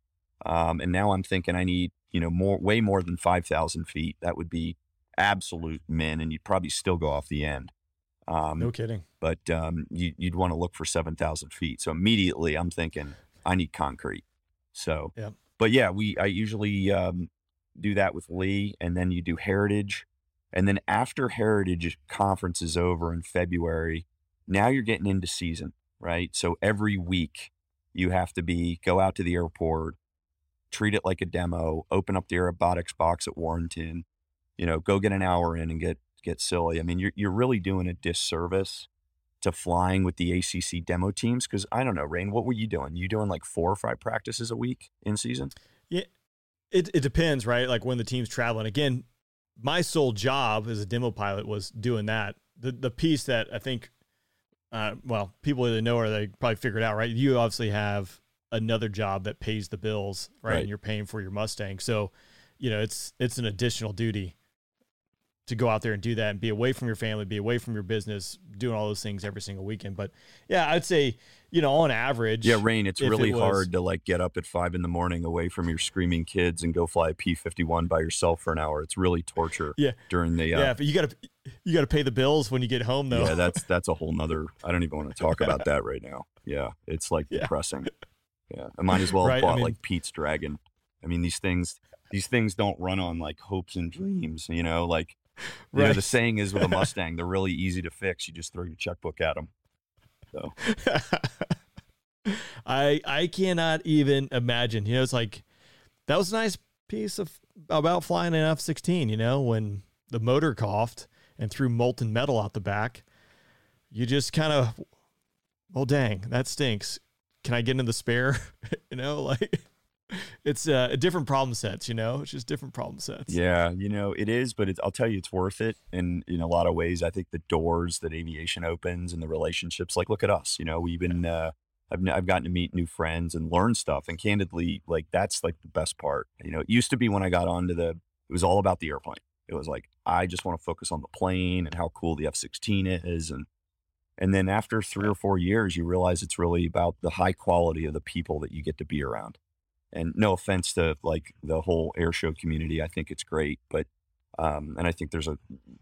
S1: Um, and now I'm thinking I need, you know, more, way more than 5,000 feet. That would be absolute min, and you'd probably still go off the end. Um,
S7: No kidding.
S1: but um, you, you'd want to look for 7,000 feet. So immediately I'm thinking I need concrete. So,
S7: Yep.
S1: but yeah, we, I usually um, do that with Lee and then you do Heritage. And then after Heritage conference is over in February, now you're getting into season, right? So every week you have to be, go out to the airport, treat it like a demo, open up the aerobatics box at Warrenton, you know, go get an hour in and get, get silly. I mean, you're, you're really doing a disservice to flying with the ACC demo teams. Cause I don't know, Rain, what were you doing? You doing like four or five practices a week in season?
S7: Yeah, it it depends, right? Like when the team's traveling. Again, my sole job as a demo pilot was doing that. The the piece that I think, uh, well, people either know or they probably figured out, right? You obviously have another job that pays the bills, right?
S1: Right.
S7: And you're paying for your Mustang, so you know it's it's an additional duty to go out there and do that and be away from your family, be away from your business, doing all those things every single weekend. But yeah, I'd say you know on average,
S1: Yeah, Rain, it's really
S7: it was-
S1: hard to like get up at five in the morning away from your screaming kids and go fly a P 51 by yourself for an hour. It's really torture
S7: Yeah.
S1: during the, uh,
S7: yeah, but you gotta you gotta pay the bills when you get home though.
S1: yeah, that's, that's a whole nother, I don't even want to talk about that right now. Yeah. It's like
S7: Yeah.
S1: depressing. Yeah. I might as well have
S7: Right, I
S1: bought
S7: mean-
S1: like Pete's Dragon. I mean, these things, these things don't run on like hopes and dreams, you know, like, you know, the saying is with a Mustang, they're really easy to fix. You just throw your checkbook at them. So
S7: I I cannot even imagine. You know, it's like that was a nice piece of about flying an F sixteen. You know, when the motor coughed and threw molten metal out the back, you just kind of, oh dang, that stinks. Can I get into the spare? you know, like it's uh, different problem sets. You know, it's just different problem sets.
S1: Yeah, you know, it is, but I'll tell you, it's worth it. And in a lot of ways, I think the doors that aviation opens and the relationships, like, look at us, you know, we've been, uh, I've, I've gotten to meet new friends and learn stuff. And candidly, like, that's like the best part. You know, it used to be when I got onto the, it was all about the airplane. It was like, I just want to focus on the plane and how cool the F 16 is. And, and then after three or four years, you realize it's really about the high quality of the people that you get to be around and no offense to like the whole air show community i think it's great but um, and i think there's a,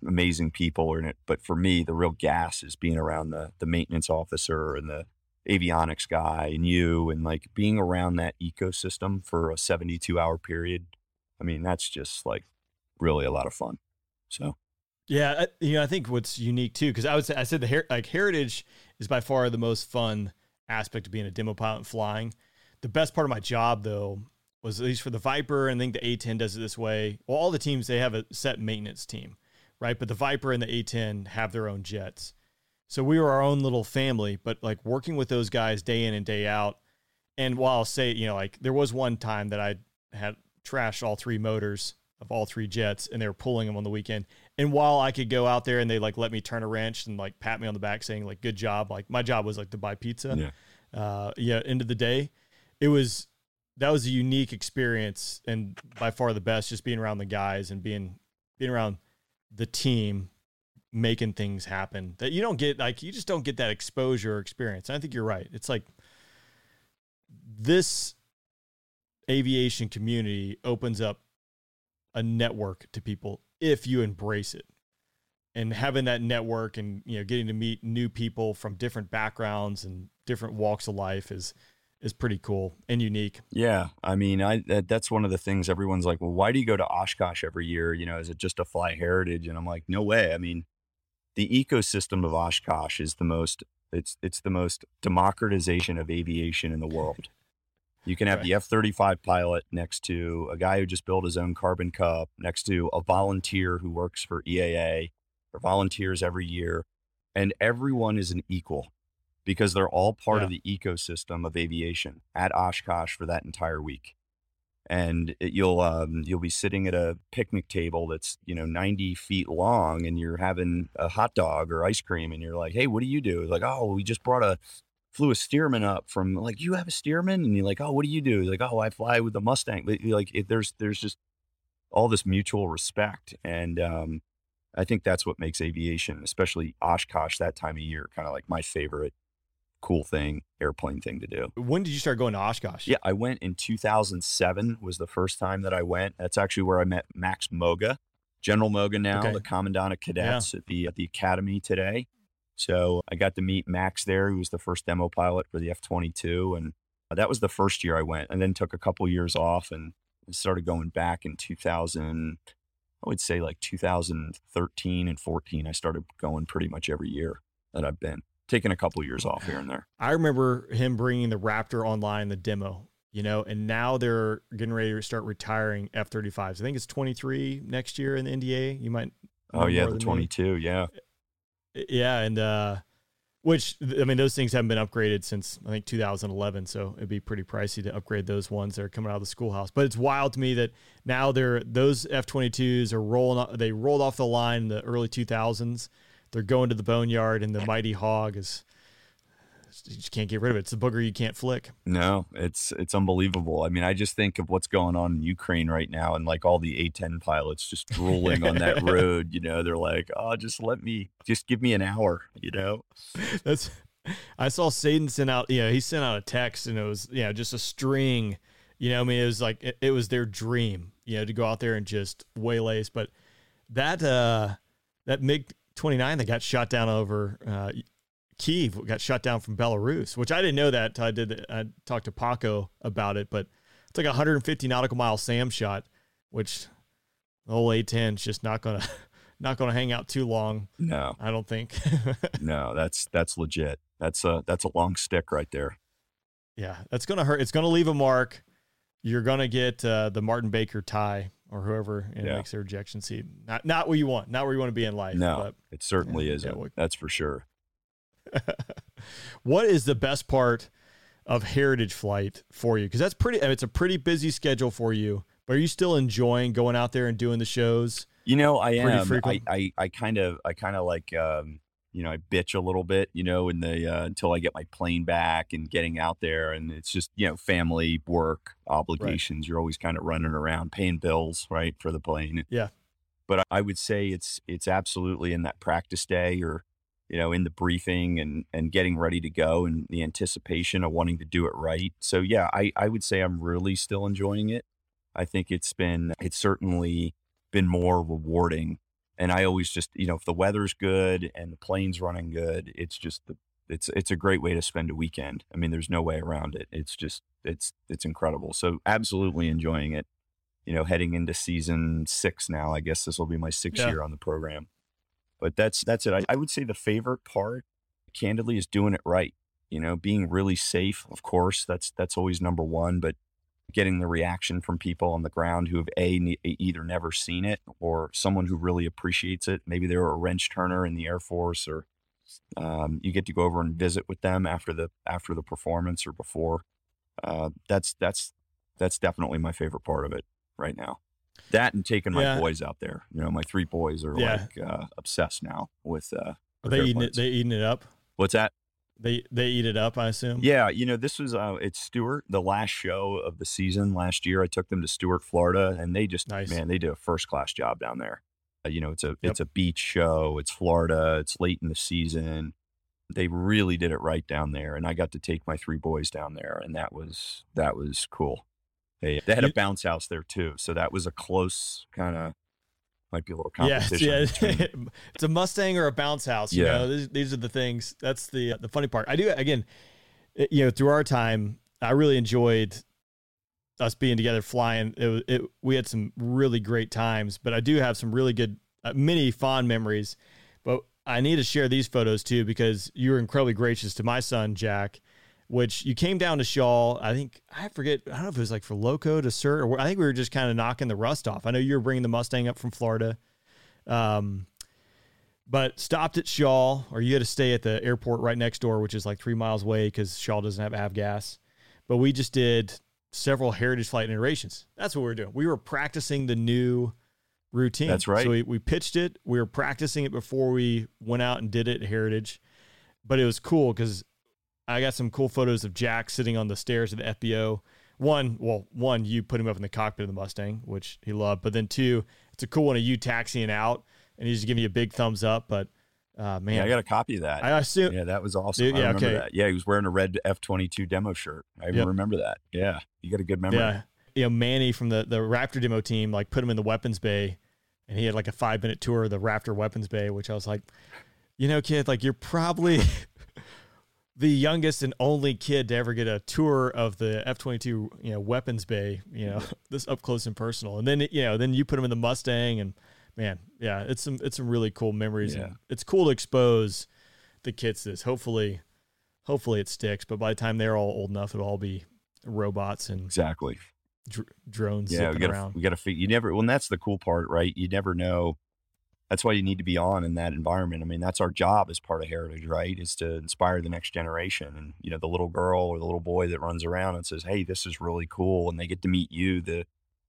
S1: amazing people in it but for me the real gas is being around the the maintenance officer and the avionics guy and you and like being around that ecosystem for a 72 hour period i mean that's just like really a lot of fun so
S7: Yeah, you know, I think what's unique too, because I would say I said the her- like heritage is by far the most fun aspect of being a demo pilot and flying. The best part of my job though was at least for the Viper, and I think the A10 does it this way. Well, all the teams they have a set maintenance team, right? But the Viper and the A10 have their own jets. So we were our own little family, but like working with those guys day in and day out. And while I'll say, you know, like there was one time that I had trashed all three motors of all three jets and they were pulling them on the weekend. And while I could go out there and they like let me turn a wrench and like pat me on the back saying like good job, like my job was like to buy pizza.
S1: Yeah.
S7: Uh yeah, end of the day, it was that was a unique experience and by far the best just being around the guys and being being around the team making things happen that you don't get like you just don't get that exposure or experience. And I think you're right. It's like this aviation community opens up a network to people if you embrace it and having that network and you know getting to meet new people from different backgrounds and different walks of life is is pretty cool and unique.
S1: Yeah, I mean, I that, that's one of the things everyone's like, well, why do you go to Oshkosh every year? You know, is it just to fly heritage? And I'm like, no way. I mean, the ecosystem of Oshkosh is the most it's it's the most democratization of aviation in the world. You can have
S7: Right.
S1: the F 35 pilot next to a guy who just built his own Carbon Cub, next to a volunteer who works for EAA or volunteers every year. And everyone is an equal because they're all part of the ecosystem of aviation at Oshkosh for that entire week. And it, you'll um, you'll be sitting at a picnic table that's you know 90 feet long, and you're having a hot dog or ice cream, and you're like, "Hey, what do you do?" It's like, "Oh, we just brought a flew a Stearman up from like you have a Stearman? And you're like oh what do you do? Like oh i fly with the mustang. But like it, there's there's just all this mutual respect and um i think that's what makes aviation especially oshkosh that time of year kind of like my favorite cool thing airplane thing to do.
S7: When did you start going to Oshkosh?
S1: yeah i went in 2007 was the first time that i went. That's actually where i met max moga general moga now
S7: Okay.
S1: the commandant of cadets at the at the academy today so I got to meet Max there, who was the first demo pilot for the F 22. And uh, that was the first year I went, and then took a couple years off and started going back in 2000. I would say like 2013 and 14. I started going pretty much every year that I've been, taking a couple years off here and there.
S7: I remember him bringing the Raptor online, the demo, you know, and now they're getting ready to start retiring F 35s. I think it's 23 next year in the NDA. You might.
S1: Oh, yeah, the
S7: than me.
S1: 22. Yeah.
S7: Yeah. And, uh, which, I mean, those things haven't been upgraded since I think 2011. So it'd be pretty pricey to upgrade those ones that are coming out of the schoolhouse. But it's wild to me that now they're, those F 22s are rolling, they rolled off the line in the early 2000s. They're going to the boneyard, and the Mighty Hog is, you just can't get rid of it. It's the booger you can't flick.
S1: No, it's it's unbelievable. I mean, I just think of what's going on in Ukraine right now, and like all the A-10 pilots just drooling on that road. You know, they're like, "Oh, just let me, just give me an hour." You know,
S7: That's I saw Satan send out, you know, he sent out a text and it was, you know, just a string. You know, I mean, it was like it, it was their dream, you know, to go out there and just waylays. But that uh that MiG twenty nine that got shot down over uh Kiev got shot down from Belarus, which I didn't know that. I did. I talked to Paco about it, but it's like a 150 nautical mile SAM shot, which the whole A10 is just not gonna not gonna hang out too long.
S1: no,
S7: I don't think.
S1: no, that's that's legit. That's a that's a long stick right there.
S7: Yeah, that's gonna hurt. It's gonna leave a mark. You're gonna get uh, the Martin Baker tie or whoever and
S1: Yeah.
S7: makes their ejection seat. Not not what you want. Not where you want to be in life.
S1: No, it certainly
S7: yeah,
S1: isn't.
S7: well-
S1: that's for sure.
S7: What is the best part of Heritage Flight for you? Because that's pretty. It's a pretty busy schedule for you. But are you still enjoying going out there and doing the shows?
S1: You know, I am. I? I I kind of I kind of like um you know I bitch a little bit. You know, in the uh, until I get my plane back and getting out there, and it's just you know family work obligations. You're always kind of running around paying bills, right, for the plane.
S7: Yeah.
S1: But I would say it's it's absolutely in that practice day or you know in the briefing and and getting ready to go and the anticipation of wanting to do it right. So yeah, I I would say I'm really still enjoying it. I think it's been it's certainly been more rewarding. And I always just, you know, if the weather's good and the plane's running good, it's just the it's it's a great way to spend a weekend. I mean, there's no way around it. It's just it's it's incredible. So absolutely enjoying it. You know, heading into season six now. I guess this will be my sixth
S7: Yeah.
S1: year on the program. But that's that's it. I, I would say the favorite part, candidly, is doing it right. You know, being really safe, of course. That's that's always number one. But getting the reaction from people on the ground who have a ne- either never seen it or someone who really appreciates it. Maybe they were a wrench turner in the Air Force, or um, you get to go over and visit with them after the after the performance or before. Uh, that's that's that's definitely my favorite part of it right now. That and taking my
S7: Yeah.
S1: boys out there. You know, my three boys are
S7: Yeah.
S1: like uh, obsessed now with. Uh,
S7: Are
S1: with
S7: they eating it? They eating it up.
S1: What's that?
S7: They they eat it up. I assume.
S1: Yeah, you know, this was uh it's Stuart, the last show of the season last year. I took them to Stuart, Florida, and they just
S7: Nice.
S1: man, they did a first class job down there. Uh, you know, it's a it's a beach show. It's Florida. It's late in the season. They really did it right down there, and I got to take my three boys down there, and that was that was cool. They they had a bounce house there too, so that was a close kind of might be a little
S7: Yeah,
S1: competition.
S7: yeah. it's a Mustang or a bounce house. You
S1: Yeah.
S7: know, these, these are the things. That's the the funny part. I do again, it- you know, through our time, I really enjoyed us being together flying. It, was- it we had some really great times, but I do have some really good, uh, many fond memories. But I need to share these photos too because you were incredibly gracious to my son Jack, which you came down to Shaw. I think I forget. I don't know if it was like for Loco to Sir, or I think we were just kind of knocking the rust off. I know you were bringing the Mustang up from Florida. Um, but stopped at Shaw, or you had to stay at the airport right next door, which is like three miles away because Shaw doesn't have avgas. But we just did several heritage flight iterations. That's what we were doing. We were practicing the new routine.
S1: That's right.
S7: So we, we pitched it. We were practicing it before we went out and did it at Heritage. But it was cool because I got some cool photos of Jack sitting on the stairs of the FBO. One, well, one, you put him up in the cockpit of the Mustang, which he loved. But then two, it's a cool one of you taxiing out and he's just giving you a big thumbs up. But uh, man,
S1: Yeah, I got a copy of that.
S7: I assume
S1: yeah, that was awesome.
S7: Dude,
S1: I
S7: yeah,
S1: remember
S7: okay.
S1: that. Yeah, he was wearing a red F twenty two demo shirt. I even
S7: Yep.
S1: remember that. Yeah, you got a good memory.
S7: Yeah. You know, Manny from the, the Raptor demo team, like put him in the weapons bay and he had like a five minute tour of the Raptor weapons bay, which I was like, you know, kid, like you're probably the youngest and only kid to ever get a tour of the F 22, you know, weapons bay, you know, this up close and personal. And then, you know, then you put him in the Mustang and man, yeah, it's some, it's some really cool memories.
S1: Yeah.
S7: And it's cool to expose the kids to this. Hopefully, hopefully it sticks, but by the time they're all old enough, it'll all be robots and
S1: Exactly.
S7: dr- drones
S1: Yeah, we got we got to. You never. Well, and that's the cool part, right? You never know. That's why you need to be on in that environment. I mean, that's our job as part of Heritage, right? Is to inspire the next generation, and you know, the little girl or the little boy that runs around and says, "Hey, this is really cool," and they get to meet you, the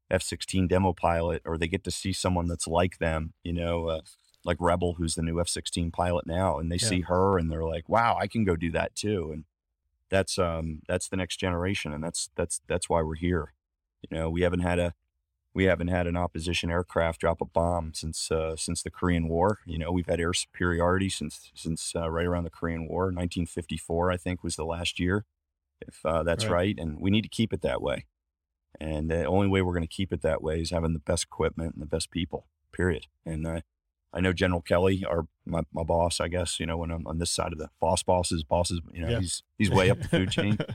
S1: F-16 demo pilot, or they get to see someone that's like them. You know, uh, like Rebel, who's the new F-16 pilot now, and they
S7: Yeah.
S1: see her and they're like, "Wow, I can go do that too." And that's um that's the next generation, and that's that's that's why we're here. You know, we haven't had a we haven't had an opposition aircraft drop a bomb since uh, since the Korean War. You know, we've had air superiority since since uh, right around the Korean War, 1954, I think was the last year, if uh, that's
S7: Right.
S1: right. And we need to keep it that way. And the only way we're going to keep it that way is having the best equipment and the best people. Period. And uh, I know General Kelly, our my, my boss, I guess. You know, when I'm on this side of the boss bosses, bosses, you know,
S7: Yeah.
S1: he's he's way up the food chain.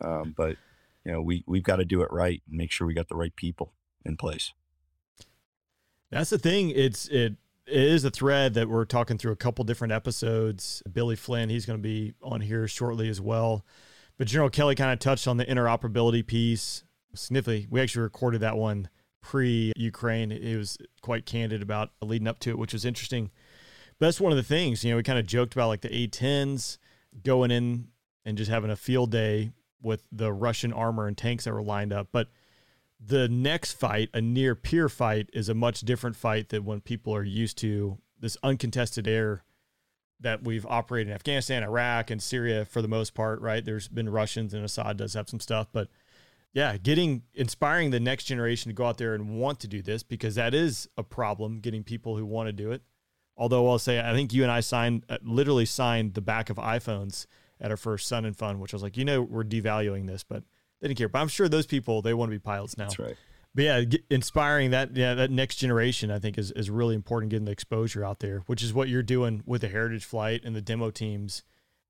S1: Um, but you know, we we've got to do it right and make sure we got the right people in place.
S7: That's the thing. It's it, it is a thread that we're talking through a couple different episodes. Billy Flynn, he's going to be on here shortly as well. But General Kelly kind of touched on the interoperability piece significantly. We actually recorded that one pre Ukraine. He was quite candid about leading up to it, which was interesting. But that's one of the things, you know, we kind of joked about like the A10s going in and just having a field day with the Russian armor and tanks that were lined up. But the next fight, a near peer fight, is a much different fight than when people are used to this uncontested air that we've operated in Afghanistan, Iraq, and Syria for the most part, right? There's been Russians and Assad does have some stuff, but yeah, getting inspiring the next generation to go out there and want to do this because that is a problem getting people who want to do it. Although I'll say, I think you and I signed, uh, literally signed the back of iPhones at our first Sun and Fun, which I was like, you know, we're devaluing this, but they didn't care. But I'm sure those people they want to be pilots now.
S1: That's right.
S7: But yeah, get, inspiring that yeah that next generation I think is is really important getting the exposure out there, which is what you're doing with the Heritage Flight and the demo teams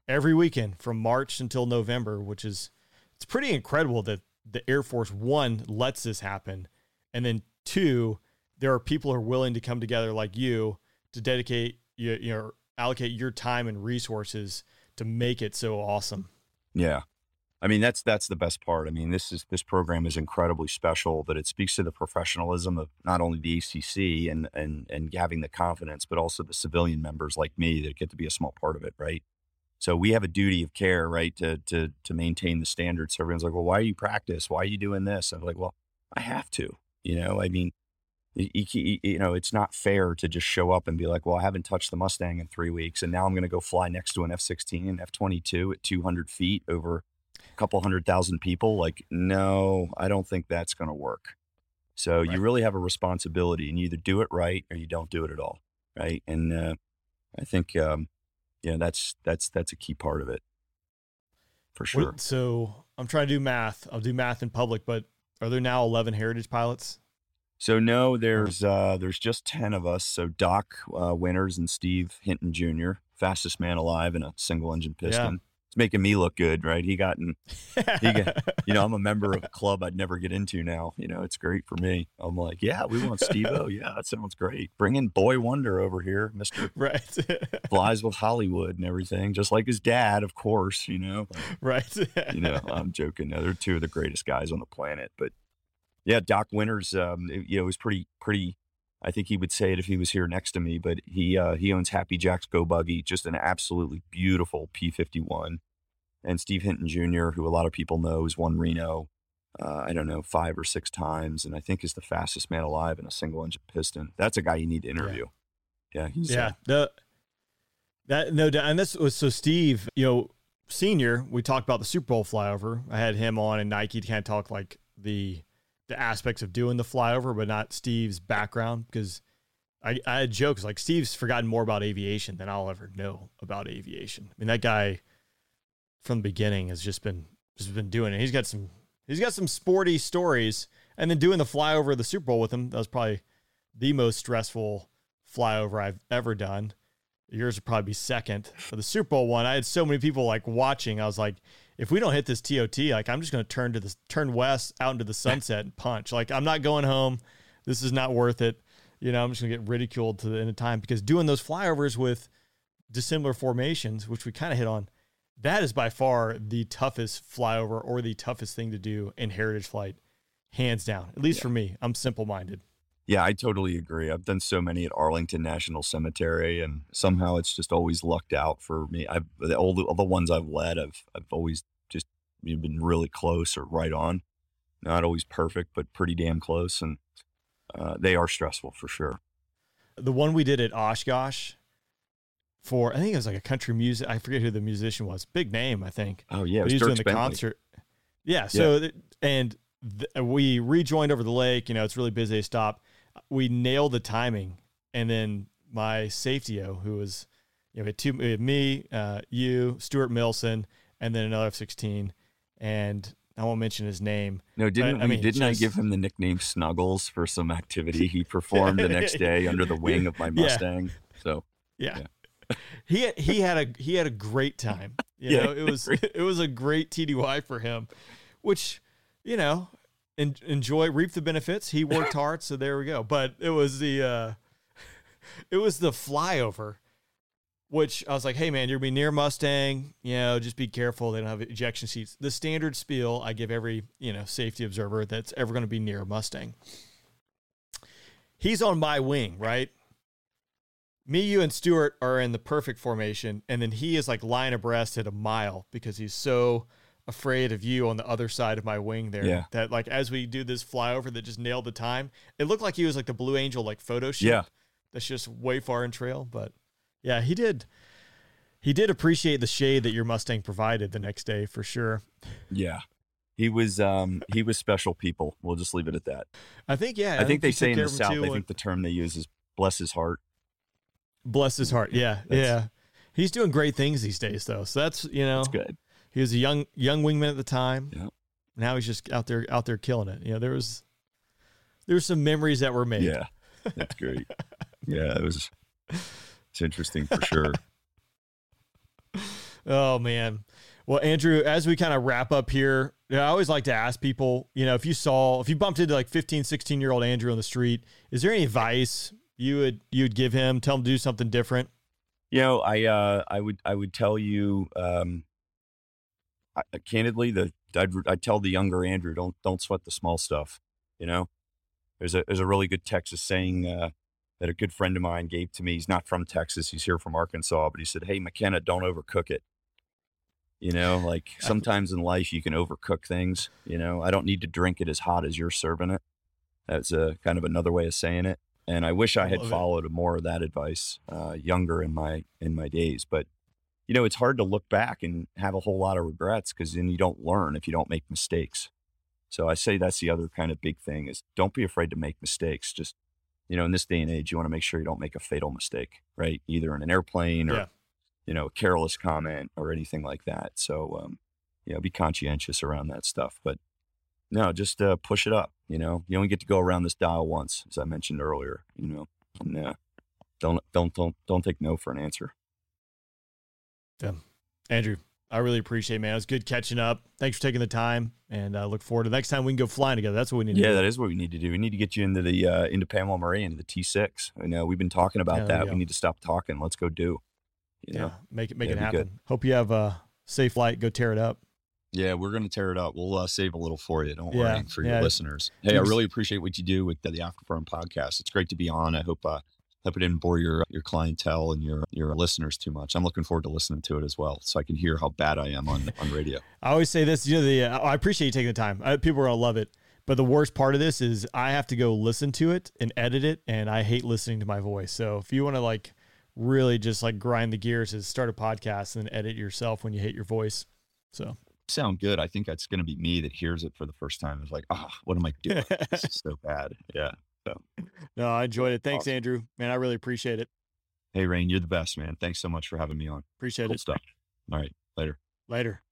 S7: every weekend from March until November, which is it's pretty incredible that the Air Force one lets this happen, and then two, there are people who are willing to come together like you to dedicate you, you know allocate your time and resources to make it so awesome.
S1: Yeah. I mean that's that's the best part. I mean this is this program is incredibly special, but it speaks to the professionalism of not only the ACC and and and having the confidence, but also the civilian members like me that get to be a small part of it, right? So we have a duty of care, right, to to to maintain the standards. So everyone's like, well, why are you practice? Why are you doing this? I'm like, well, I have to. You know, I mean, you, you, know, it's not fair to just show up and be like, well, I haven't touched the Mustang in three weeks, and now I'm going to go fly next to an F-16 and F-22 at 200 feet over couple hundred thousand people. Like, no, I don't think that's going to work. So
S7: Right.
S1: you really have a responsibility, and you either do it right or you don't do it at all, right? And uh, I think, um, yeah, that's that's that's a key part of it, for sure.
S7: What- so I'm trying to do math. I'll do math in public, but are there now 11 Heritage pilots?
S1: So no, there's uh, there's just ten of us. So Doc uh, Winters and Steve Hinton Jr., fastest man alive in a single engine piston. It's making me look good, right? He got in, he got, you know, I'm a member of a club I'd never get into now. You know, it's great for me. I'm like, yeah, we want Steve O. Yeah, that sounds great. Bring in Boy Wonder over here, Mister
S7: right.
S1: flies with Hollywood and everything, just like his dad, of course. You know,
S7: right.
S1: you know, I'm joking. No, they're two of the greatest guys on the planet. But yeah, Doc Winters, um, it- you know, was pretty, pretty. I think he would say it if he was here next to me. But he uh, he owns Happy Jack's Go Buggy, just an absolutely beautiful P51. And Steve Hinton Jr., who a lot of people know, has won Reno. Uh, I don't know, five or six times, and I think is the fastest man alive in a single engine piston. That's a guy you need to interview. Yeah, he's uh,
S7: yeah. The that no doubt, and this was so Steve, you know, senior. We talked about the Super Bowl flyover. I had him on and Nike to kind of talk like the the aspects of doing the flyover, but not Steve's background because I, I had jokes like Steve's forgotten more about aviation than I'll ever know about aviation. I mean, that guy from the beginning has just been just been doing it. He's got some he's got some sporty stories, and then doing the flyover of the Super Bowl with him. That was probably the most stressful flyover I've ever done. Yours would probably be second for the Super Bowl one. I had so many people like watching. I was like, if we don't hit this TOT, like I'm just going to turn to the turn west out into the sunset and punch. Like I'm not going home. This is not worth it. You know, I'm just going to get ridiculed to the end of time because doing those flyovers with dissimilar formations, which we kind of hit on, that is by far the toughest flyover or the toughest thing to do in heritage flight, hands down. At least for me, I'm simple minded.
S1: Yeah, I totally agree. I've done so many at Arlington National Cemetery, and somehow it's just always lucked out for me. I've the- all the, all the ones I've led, I've I've always just you know, been really close or right on. Not always perfect, but pretty damn close, and uh, they are stressful for sure.
S7: the one we did at Oshkosh for I think it was like a country music. I forget who the musician was. Big name, I think.
S1: Oh yeah,
S7: But he was doing the
S1: Bentley.
S7: concert. Yeah. So th- and th- we rejoined over the lake. You know, it's really busy. They stop. We nailed the timing, and then my safety o who was you know we had two we had me, uh, you, Stuart Milson, and then another F sixteen, and I won't mention his name.
S1: No, didn't
S7: I
S1: we?
S7: mean,
S1: didn't I give him the nickname Snuggles for some activity he performed the next day under the wing of my
S7: Yeah.
S1: Mustang? So
S7: Yeah. he had, he had a he had a great time. You
S1: Yeah,
S7: know, it was it was a great TDY for him, which you know, en- enjoy reap the benefits. He worked hard, so there we go. But it was the uh it was the flyover which I was like, "Hey man, you're gonna be near Mustang. You know, just be careful. They don't have ejection seats." The standard spiel I give every you know safety observer that's ever going to be near Mustang. He's on my wing, right? Me, you, and Stuart are in the perfect formation, and then he is like lying abreast at a mile because he's so afraid of you on the other side of my wing there.
S1: Yeah.
S7: That like as we do this flyover that just nailed the time, it looked like he was like the Blue Angel like photo shoot.
S1: Yeah.
S7: That's just way far in trail, but yeah, he did. He did appreciate the shade that your Mustang provided the next day for sure.
S1: yeah, he was um he was special people. We'll just leave it at that.
S7: I think yeah.
S1: I think they say in the South, I think the term they use is bless his heart.
S7: bless his heart. Yeah,
S1: That's-
S7: yeah. He's doing great things these days though. So that's you know
S1: That's good.
S7: He was a young young wingman at the time.
S1: Yeah.
S7: Now he's just out there out there killing it. You know, there was there were some memories that were made.
S1: Yeah, that's great. yeah, it was. It's interesting for sure.
S7: Oh man. Well, Andrew, as we kind of wrap up here, you know, I always like to ask people, you know, if you saw, if you bumped into like 15, 16 year old Andrew on the street, is there any advice you would, you would give him, tell him to do something different?
S1: You know, I uh, I would I would tell you um, I, candidly that I'd I'd tell the younger Andrew don't don't sweat the small stuff. You know, there's a there's a really good Texas saying uh, that a good friend of mine gave to me. He's not from Texas. He's here from Arkansas, but he said, "Hey, McKenna, don't overcook it." You know, like sometimes in life you can overcook things. You know, I don't need to drink it as hot as you're serving it. That's a kind of another way of saying it. And I wish I had
S7: Love it.
S1: followed more of that advice uh, younger in my in my days. But you know, it's hard to look back and have a whole lot of regrets because then you don't learn if you don't make mistakes. So I say that's the other kind of big thing is don't be afraid to make mistakes. Just you know, in this day and age, you want to make sure you don't make a fatal mistake, right? Either in an airplane or
S7: Yeah.
S1: you know, a careless comment or anything like that. So, um, you know, be conscientious around that stuff. But no, just uh, push it up. You know, you only get to go around this dial once, as I mentioned earlier. You know, and uh, don't don't don't don't take no for an answer.
S7: Andrew, I really appreciate it, man. It was good catching up. Thanks for taking the time and uh, look forward to the next time we can go flying together. That's what we need to
S1: Yeah, that is what we need to do. We need to get you into the uh, into Pamela Marie into the T6. I know we've been talking about
S7: Yeah,
S1: that. We need to stop talking. Let's go do. You
S7: yeah.
S1: know?
S7: Make it make
S1: Yeah,
S7: it
S1: it'd good.
S7: happen. Hope you have a safe flight. Go tear it up.
S1: Yeah, we're gonna tear it up. We'll uh, save a little for you. Don't
S7: Yeah,
S1: worry for
S7: yeah.
S1: your listeners. Hey, I really appreciate what you do with the, the Afterburn podcast. It's great to be on. I hope uh, hope it didn't bore your your clientele and your your listeners too much. I'm looking forward to listening to it as well, so I can hear how bad I am on on radio.
S7: I always say this. You know, the uh, I appreciate you taking the time. I, people are gonna love it. But the worst part of this is I have to go listen to it and edit it, and I hate listening to my voice. So if you want to like really just like grind the gears, is start a podcast and then edit yourself when you hate your voice. So
S1: Sound good. I think that's gonna be me that hears it for the first time. Is like, ah, what am I doing? this is so bad. Yeah.
S7: No, I enjoyed it. Thanks,
S1: Awesome.
S7: Andrew. Man, I really appreciate it.
S1: Hey, Rain, you're the best, man. Thanks so much for having me on.
S7: Appreciate
S1: Cool
S7: it.
S1: stuff. All right, later.
S7: Later.